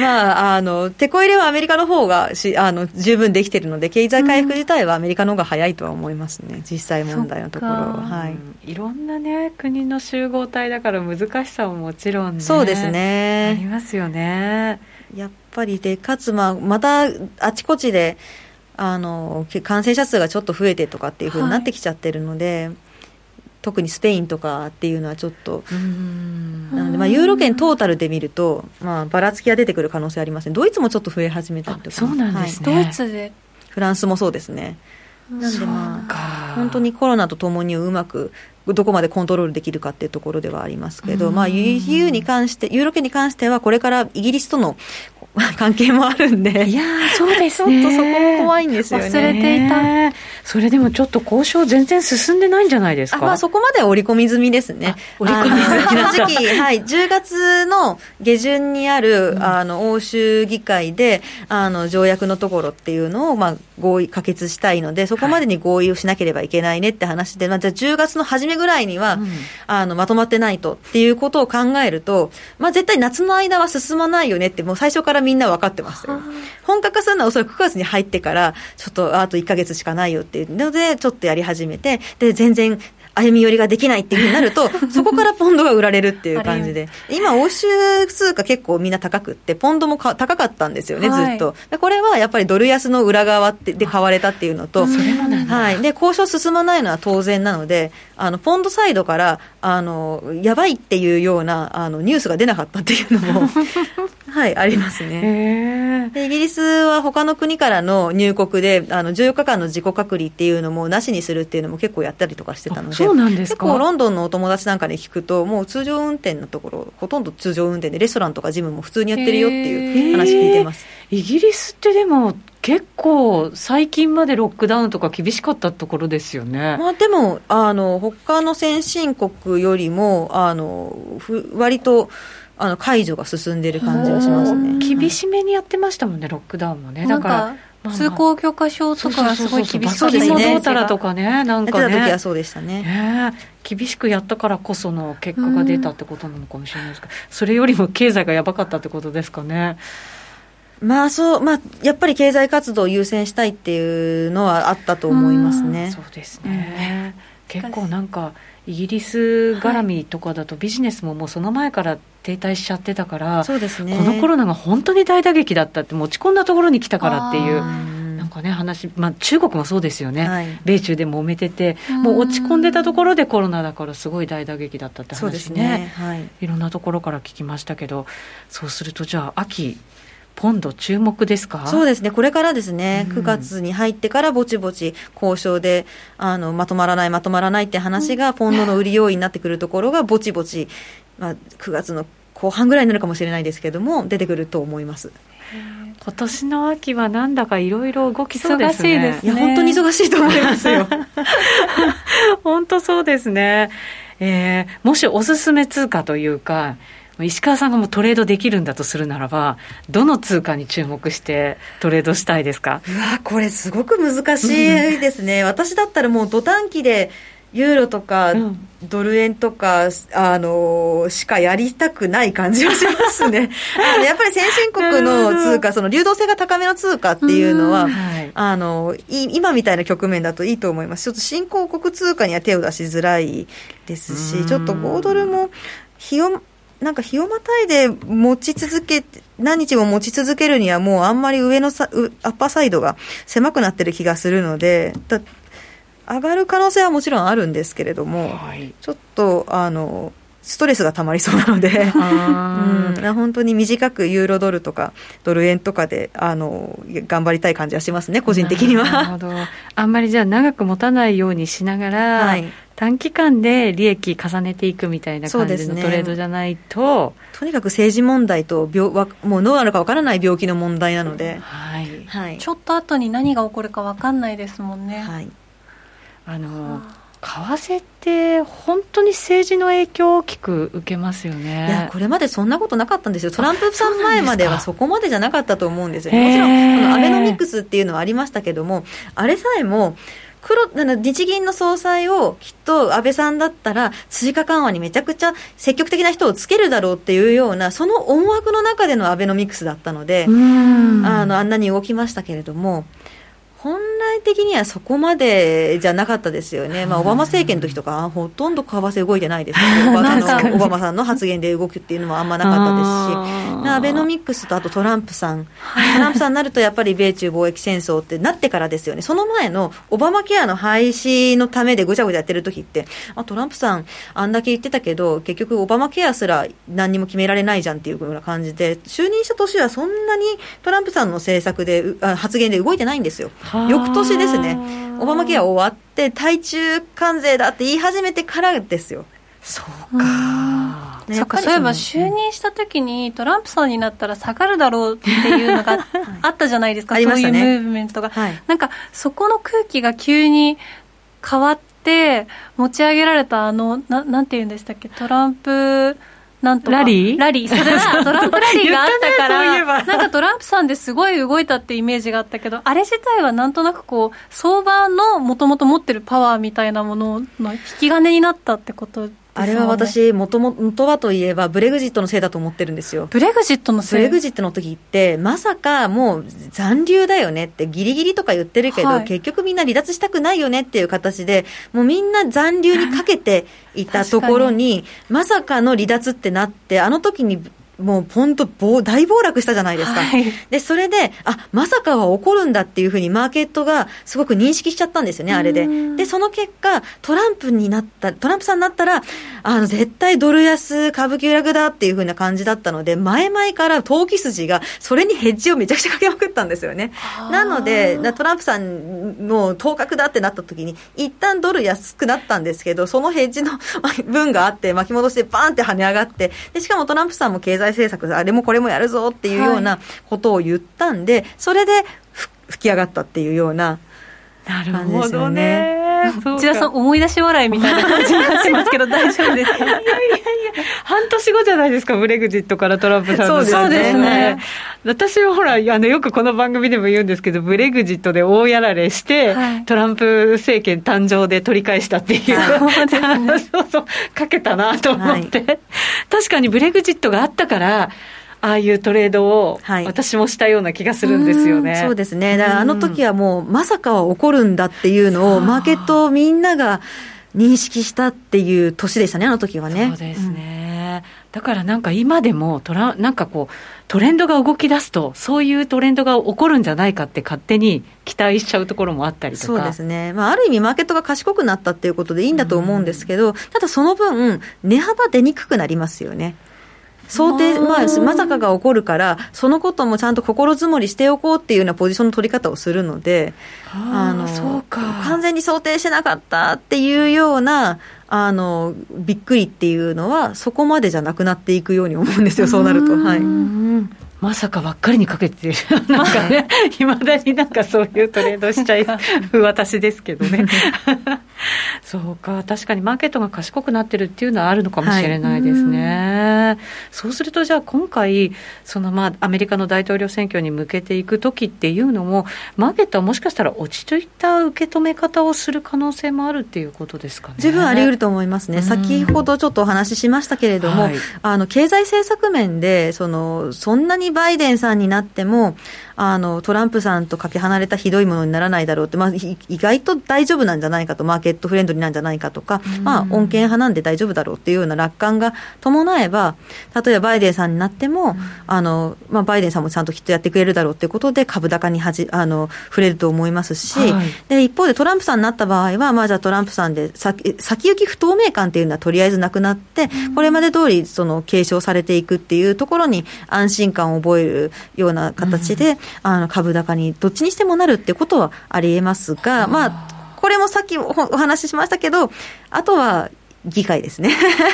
まあ、あの、手こ入れはアメリカの方がし、あの、十分できてるので、経済回復自体はアメリカの方が早いとは思いますね、実際問題のところは。はい。いろんなね、国の集合体だから難しさももちろんね。そうですね。ありますよね。やっぱりで、かつ、まあ、また、あちこちで、あの、感染者数がちょっと増えてとかっていうふうになってきちゃってるので、はい特にスペインとかっていうのはちょっと、なので、まあ、ユーロ圏トータルで見ると、まあ、ばらつきが出てくる可能性ありますね、ドイツもちょっと増え始めたりとか、そうなんですね、はい、ドイツで。フランスもそうですね。なんでまあ、本当にコロナとともにうまくどこまでコントロールできるかっていうところではありますけど、まあ、EU に関して、ユーロ圏に関しては、これからイギリスとの関係もあるんで、いやそうですね、ちょっとそこ怖いんですよね。忘れていた。それでもちょっと交渉全然進んでないんじゃないですか？まあそこまで織り込み済みですね。織り込み済み正直、はい、10月の下旬にある、うん、あの、欧州議会で、あの、条約のところっていうのを、まあ、合意、可決したいので、そこまでに合意をしなければいけないねって話で、まあ、じゃあ10月の初めぐらいには、うん、あの、まとまってないとっていうことを考えると、まあ、絶対夏の間は進まないよねって、もう最初からみんな分かってますよ。本格化するのはおそらく9月に入ってから、ちょっとあと1か月しかないよっていうので、ちょっとやり始めて、で、全然歩み寄りができないっていうふうになると、そこからポンドが売られるっていう感じで、今、欧州通貨結構みんな高くって、ポンドも高かったんですよね、ずっと。でこれはやっぱりドル安の裏側で買われたっていうのと、はい、で交渉進まないのは当然なので、あのポンドサイドからあのやばいっていうようなあのニュースが出なかったっていうのも はい、ありますね。でイギリスは他の国からの入国で、あの14日間の自己隔離っていうのもなしにするっていうのも結構やったりとかしてたので、そうなんですか？結構ロンドンのお友達なんかに聞くと、もう通常運転のところ、ほとんど通常運転で、レストランとかジムも普通にやってるよっていう話聞いてます。イギリスってでも、結構、最近までロックダウンとか厳しかったところですよね。まあ、でもあの、他の先進国よりも、あのふ割と、あの解除が進んでる感じがしますね厳しめにやってましたもんね、ロックダウンもね。だから通行許可証とかがすごい厳しかったですね。どうたらとかね、なんかね。時はそうでしたね。ね厳しくやったからこその結果が出たってことなのかもしれないですけど、それよりも経済がやばかったってことですかね。まあそう、まあ、やっぱり経済活動を優先したいっていうのはあったと思いますね。そうですね。結構なんか、イギリス絡みとかだとビジネスももうその前から停滞しちゃってたから、そうですね、このコロナが本当に大打撃だったって持ち込んだところに来たからっていう。なんかね話、まあ、中国もそうですよね、はい、米中で揉めてて、もう落ち込んでたところでコロナだから、すごい大打撃だったって話ね、ね。はい、いろんなところから聞きましたけど、そうすると、じゃあ、秋、ポンド注目ですか？そうですね、これからですね、うん、9月に入ってからぼちぼち交渉であのまとまらない、まとまらないって話が、ポンドの売り要因になってくるところが、ぼちぼち、まあ、9月の後半ぐらいになるかもしれないですけども、出てくると思います。今年の秋はなんだかいろいろ動きそうですね。ですねいや、本当に忙しいと思いますよ。本当そうですね。えー、もしおすすめ通貨というか、石川さんがもうトレードできるんだとするならば、どの通貨に注目してトレードしたいですか？うわ、これすごく難しいですね。私だったらもう土短期で、ユーロとかドル円とか、あのしかやりたくない感じはしますね。あのやっぱり先進国の通貨、その流動性が高めの通貨っていうのは、あの今みたいな局面だといいと思います。ちょっと新興国通貨には手を出しづらいですし、ちょっと5ドルも日をなんか日をまたいで持ち続け何日も持ち続けるにはもうあんまり上のさアッパーサイドが狭くなってる気がするので上がる可能性はもちろんあるんですけれども、はい、ちょっとあのストレスがたまりそうなので、うん、本当に短くユーロドルとかドル円とかであの頑張りたい感じはしますね、個人的には。なるほど。あんまりじゃあ長く持たないようにしながら、はい、短期間で利益重ねていくみたいな感じのトレードじゃないと、ね、とにかく政治問題と病もうどうなるかわからない病気の問題なので、はい、はい、ちょっと後に何が起こるかわかんないですもんね。はい、あの為替って本当に政治の影響を大きく受けますよね。いやこれまでそんなことなかったんですよ。トランプさん前まではそこまでじゃなかったと思うんですよもちろんこのアベノミクスっていうのはありましたけどもあれさえも黒日銀の総裁をきっと安倍さんだったら、追加緩和にめちゃくちゃ積極的な人をつけるだろうっていうような、その思惑の中でのアベノミクスだったので、あのあんなに動きましたけれども。本来的にはそこまでじゃなかったですよね、まあ、オバマ政権の時とか、ほとんど為替動いてないですけど、オバマさんの発言で動くっていうのもあんまなかったですし、アベノミクスとあとトランプさん、トランプさんになるとやっぱり米中貿易戦争ってなってからですよね、その前のオバマケアの廃止のためでぐちゃぐちゃやってる時って、あトランプさん、あんだけ言ってたけど、結局、オバマケアすら何にも決められないじゃんっていうような感じで、就任した年はそんなにトランプさんの政策で、発言で動いてないんですよ。翌年ですね、オバマケア終わって、対中関税だって言い始めてからですよ。そうか。ね、そうかそういえば就任した時にトランプさんになったら下がるだろうっていうのが あったじゃないですか、はい、そういうムーブメントが、はい、なんかそこの空気が急に変わって持ち上げられたあのななんて言うんでしたっけトランプなんとラリー？ラリー。それはトランプラリーがあったから、ね、なんかトランプさんですごい動いたってイメージがあったけど、あれ自体はなんとなくこう、相場のもともと持ってるパワーみたいなものの引き金になったってことあれは私、もともとはといえば、ブレグジットのせいだと思ってるんですよ。ブレグジットのせい？ブレグジットの時って、まさかもう残留だよねって、ギリギリとか言ってるけど、はい、結局みんな離脱したくないよねっていう形で、もうみんな残留にかけていた ところに、まさかの離脱ってなって、あの時にもう本当、大暴落したじゃないですか、はい、でそれで、あまさかは起こるんだっていうふうに、マーケットがすごく認識しちゃったんですよね、あれで。で、その結果、トランプになった、トランプさんになったら、あの絶対ドル安、株急落だっていうふうな感じだったので、前々から投機筋が、それにヘッジをめちゃくちゃかけまくったんですよね。なので、トランプさんの当確だってなった時に、一旦ドル安くなったんですけど、そのヘッジの分があって、巻き戻してバーンって跳ね上がって、でしかもトランプさんも経済済政策、あれもこれもやるぞっていうようなことを言ったんで、はい、それで吹き上がったっていうようななるほどね。内田さん、思い出し笑いみたいな感じになってますけど、大丈夫ですか？いやいやいや、半年後じゃないですか、ブレグジットからトランプさんの、そうですね。私はほら、あの、よくこの番組でも言うんですけど、ブレグジットで大やられして、はい、トランプ政権誕生で取り返したっていう。そう そう、かけたなと思って。はい、確かにブレグジットがあったから、ああいうトレードを私もしたような気がするんですよね。はい、そうですね。だからあの時はもうまさかは起こるんだっていうのをマーケットみんなが認識したっていう年でしたね、あの時はね。そうですね。うん、だからなんか今でもトラ、なんかこう、トレンドが動き出すと、そういうトレンドが起こるんじゃないかって勝手に期待しちゃうところもあったりとか。そうですね。まあ、ある意味マーケットが賢くなったっていうことでいいんだと思うんですけど、うん、ただその分、値幅出にくくなりますよね。想定、まあ、まさかが起こるから、そのこともちゃんと心づもりしておこうっていうようなポジションの取り方をするので、あのそうか。完全に想定してなかったっていうような、あのびっくりっていうのは、そこまでじゃなくなっていくように思うんですよ、そうなると。はいまさかばっかりにかけてる、なんかね、いまだになんかそういうトレードしちゃい 私ですけどね。そうか、確かにマーケットが賢くなってるっていうのはあるのかもしれないですね。はい、うそうすると、じゃあ今回、そのまあアメリカの大統領選挙に向けていくときっていうのも、マーケットはもしかしたら落ち着いた受け止め方をする可能性もあるっていうことですかね。十分あり得ると思いますね。先ほどちょっとお話ししましたけれども、はい、あの経済政策面でそのそんなにバイデンさんになってもあのトランプさんとかけ離れたひどいものにならないだろうって、まあ、意外と大丈夫なんじゃないかと、マーケットフレンドリーなんじゃないかとか、まあ、穏健派なんで大丈夫だろうっていうような楽観が伴えば、例えばバイデンさんになっても、あのまあ、バイデンさんもちゃんときっとやってくれるだろうということで、株高にはじあの触れると思いますし、はい、で一方でトランプさんになった場合は、まあ、じゃあトランプさんで先先行き不透明感っていうのはとりあえずなくなって、これまで通りそり継承されていくっていうところに安心感を覚えるような形で、あの株高にどっちにしてもなるってことはありえますが、まあ、これもさっきお話ししましたけど、あとは議会ですね。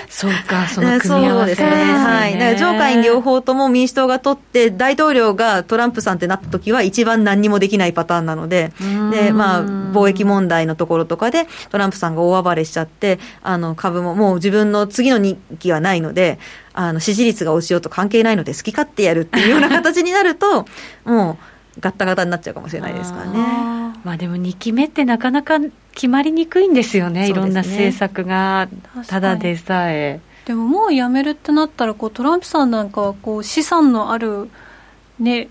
そうか、その組み合わせ、ね、そうですね。はい。だから上下院両方とも民主党が取って、大統領がトランプさんってなった時は一番何にもできないパターンなので、で、まあ、貿易問題のところとかでトランプさんが大暴れしちゃって、あの、株ももう自分の次の任期はないので、あの、支持率が落ちようと関係ないので好き勝手やるっていうような形になると、もう、ガッタガタになっちゃうかもしれないですからね。まあでも2期目ってなかなか決まりにくいんですよね、ね。いろんな政策が、ただでさえ。でももうやめるってなったらこうトランプさんなんかはこう資産のある、ね、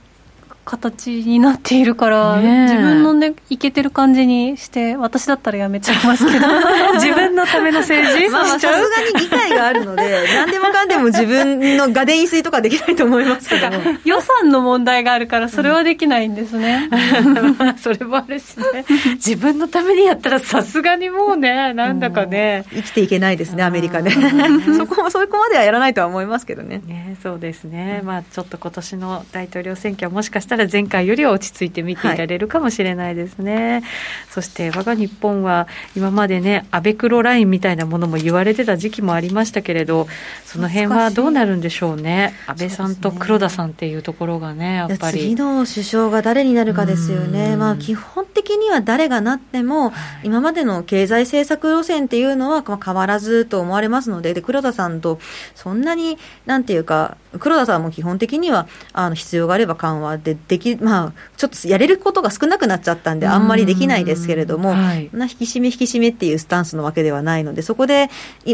形になっているから、ね、自分のねいけてる感じにして私だったらやめちゃいますけど。自分のための政治まあさすがに議会があるので何でもかんでも自分の画電飲水とかできないと思いますけど。予算の問題があるからそれはできないんですね、まあそれもあるしね。自分のためにやったらさすがにもうねなんだかね。生きていけないですねアメリカでそこそこまではやらないとは思いますけどね。ねそうですね、まあちょっと今年の大統領選挙はもしかしたら前回よりは落ち着いて見ていられるかもしれないですね、はい、そして我が日本は今までねアベクロラインみたいなものも言われてた時期もありましたけれどその辺はどうなるんでしょうね。安倍さんと黒田さんっていうところがねやっぱり。次の首相が誰になるかですよね、まあ、基本的には誰がなっても、今までの経済政策路線っていうのは変わらずと思われますのでで黒田さんとそんなになんていうか黒田さんも基本的にはあの必要があれば緩和ででき、まあ、ちょっとやれることが少なくなっちゃったんで、あんまりできないですけれども、はい、な引き締め、引き締めっていうスタンスのわけではないので、そこで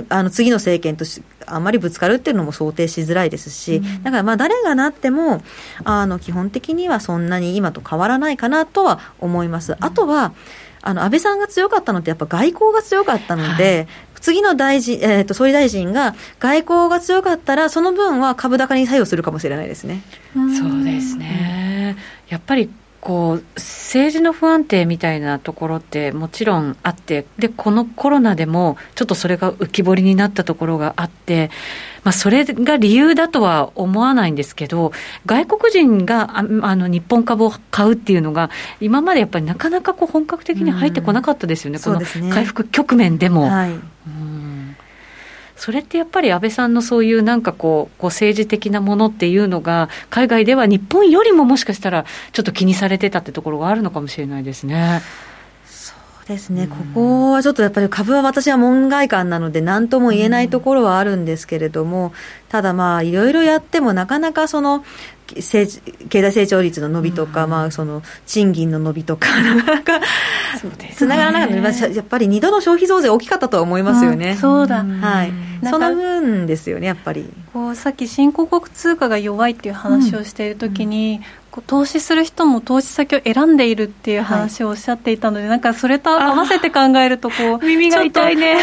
あの次の政権としあんまりぶつかるっていうのも想定しづらいですし、だからまあ誰がなってもあの基本的にはそんなに今と変わらないかなとは思います。あとはあの安倍さんが強かったのって、やっぱ外交が強かったので、はい次の大臣、えーと、総理大臣が外交が強かったら、その分は株高に作用するかもしれないですね。そうですね。やっぱりこう政治の不安定みたいなところってもちろんあってでこのコロナでもちょっとそれが浮き彫りになったところがあって、まあ、それが理由だとは思わないんですけど外国人がああの日本株を買うっていうのが今までやっぱりなかなかこう本格的に入ってこなかったですよね、この回復局面でも。はいそれってやっぱり安倍さんのそういうなんかこうこう政治的なものっていうのが、海外では日本よりももしかしたら、ちょっと気にされてたってところがあるのかもしれないですね。ですね、ここはちょっとやっぱり株は私は門外観なので、なんとも言えないところはあるんですけれども、ただまあ、いろいろやっても、なかなかその、経済成長率の伸びとか、まあ、その賃金の伸びとか、なかなかつながらなかった、ね、やっぱり2度の消費増税大きかったとは思いますよね。そうだ、はい、その分ですよね、やっぱり。こうさっき新興国通貨が弱いっていう話をしているときに、うん、投資する人も投資先を選んでいるっていう話をおっしゃっていたので、はい、なんかそれと合わせて考えるとこう耳が痛いね。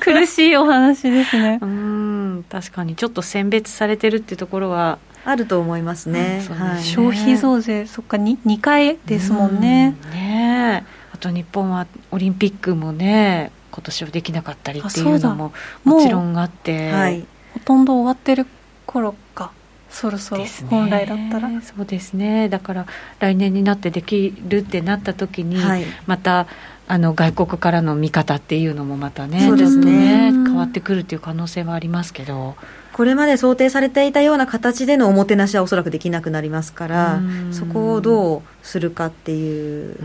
苦しいお話ですね。うん。確かにちょっと選別されてるっていうところはあると思いますね。うん、はい、消費増税そっか 2, 2回ですもんね。うん、ね。あと日本はオリンピックもね今年はできなかったりっていうのももちろんあって、はい、ほとんど終わってる頃か。そろそろ本来だったら、ね、そうですね。だから来年になってできるってなった時に、はい、またあの外国からの見方っていうのもまたねそうですね変わってくるっていう可能性はありますけど。これまで想定されていたような形でのおもてなしはおそらくできなくなりますから、そこをどうするかっていう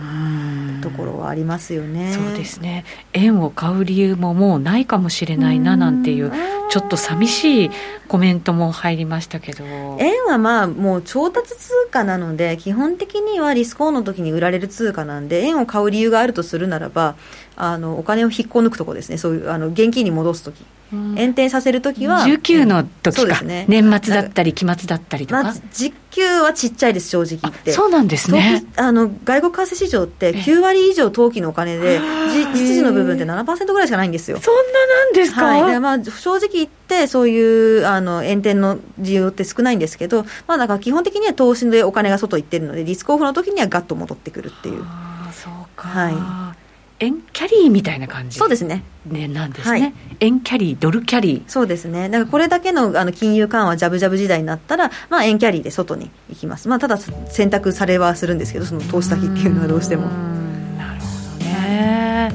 ところはありますよね。そうですね。円を買う理由ももうないかもしれないななんていうちょっと寂しいコメントも入りましたけど。円はまあもう調達通貨なので基本的にはリスクオンの時に売られる通貨なんで円を買う理由があるとするならばあのお金を引っこ抜くとこですね。そういうあの現金に戻す時。延転させるときは、19の時か、ね、年末だったり、期末だったりとか、まあ、時給はちっちゃいです、正直言って、そうなんですね。あの外国為替市場って9割以上、当期のお金で、実質の部分って7%ぐらいしかないんですよ。そんななんですか、はい、まあ、正直言って、そういうあの延転の需要って少ないんですけど、まあ、だから基本的には投資でお金が外行ってるので、リスクオフの時にはガッと戻ってくるっていう。あそうか、はい円キャリーみたいな感じ。そうですね。ねなんですね、はい、円キャリードルキャリー。そうですね。だからこれだけのあの金融緩和ジャブジャブ時代になったら、まあ、円キャリーで外に行きます、まあ、ただ選択されはするんですけどその投資先っていうのはどうしても。なるほどね。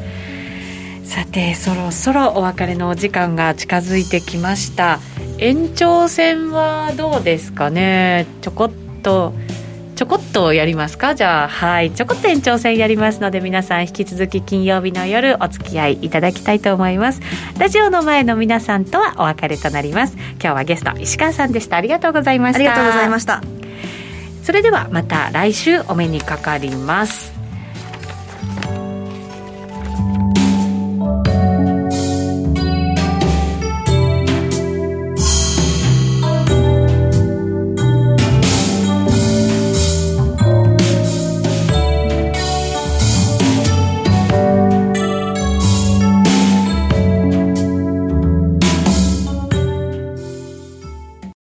さてそろそろお別れのお時間が近づいてきました。延長戦はどうですかね。ちょこっとちょこっとやりますか？じゃあはい。ちょこっと延長戦やりますので皆さん引き続き金曜日の夜お付き合いいただきたいと思います。ラジオの前の皆さんとはお別れとなります。今日はゲスト石川さんでした。ありがとうございました。ありがとうございました。それではまた来週お目にかかります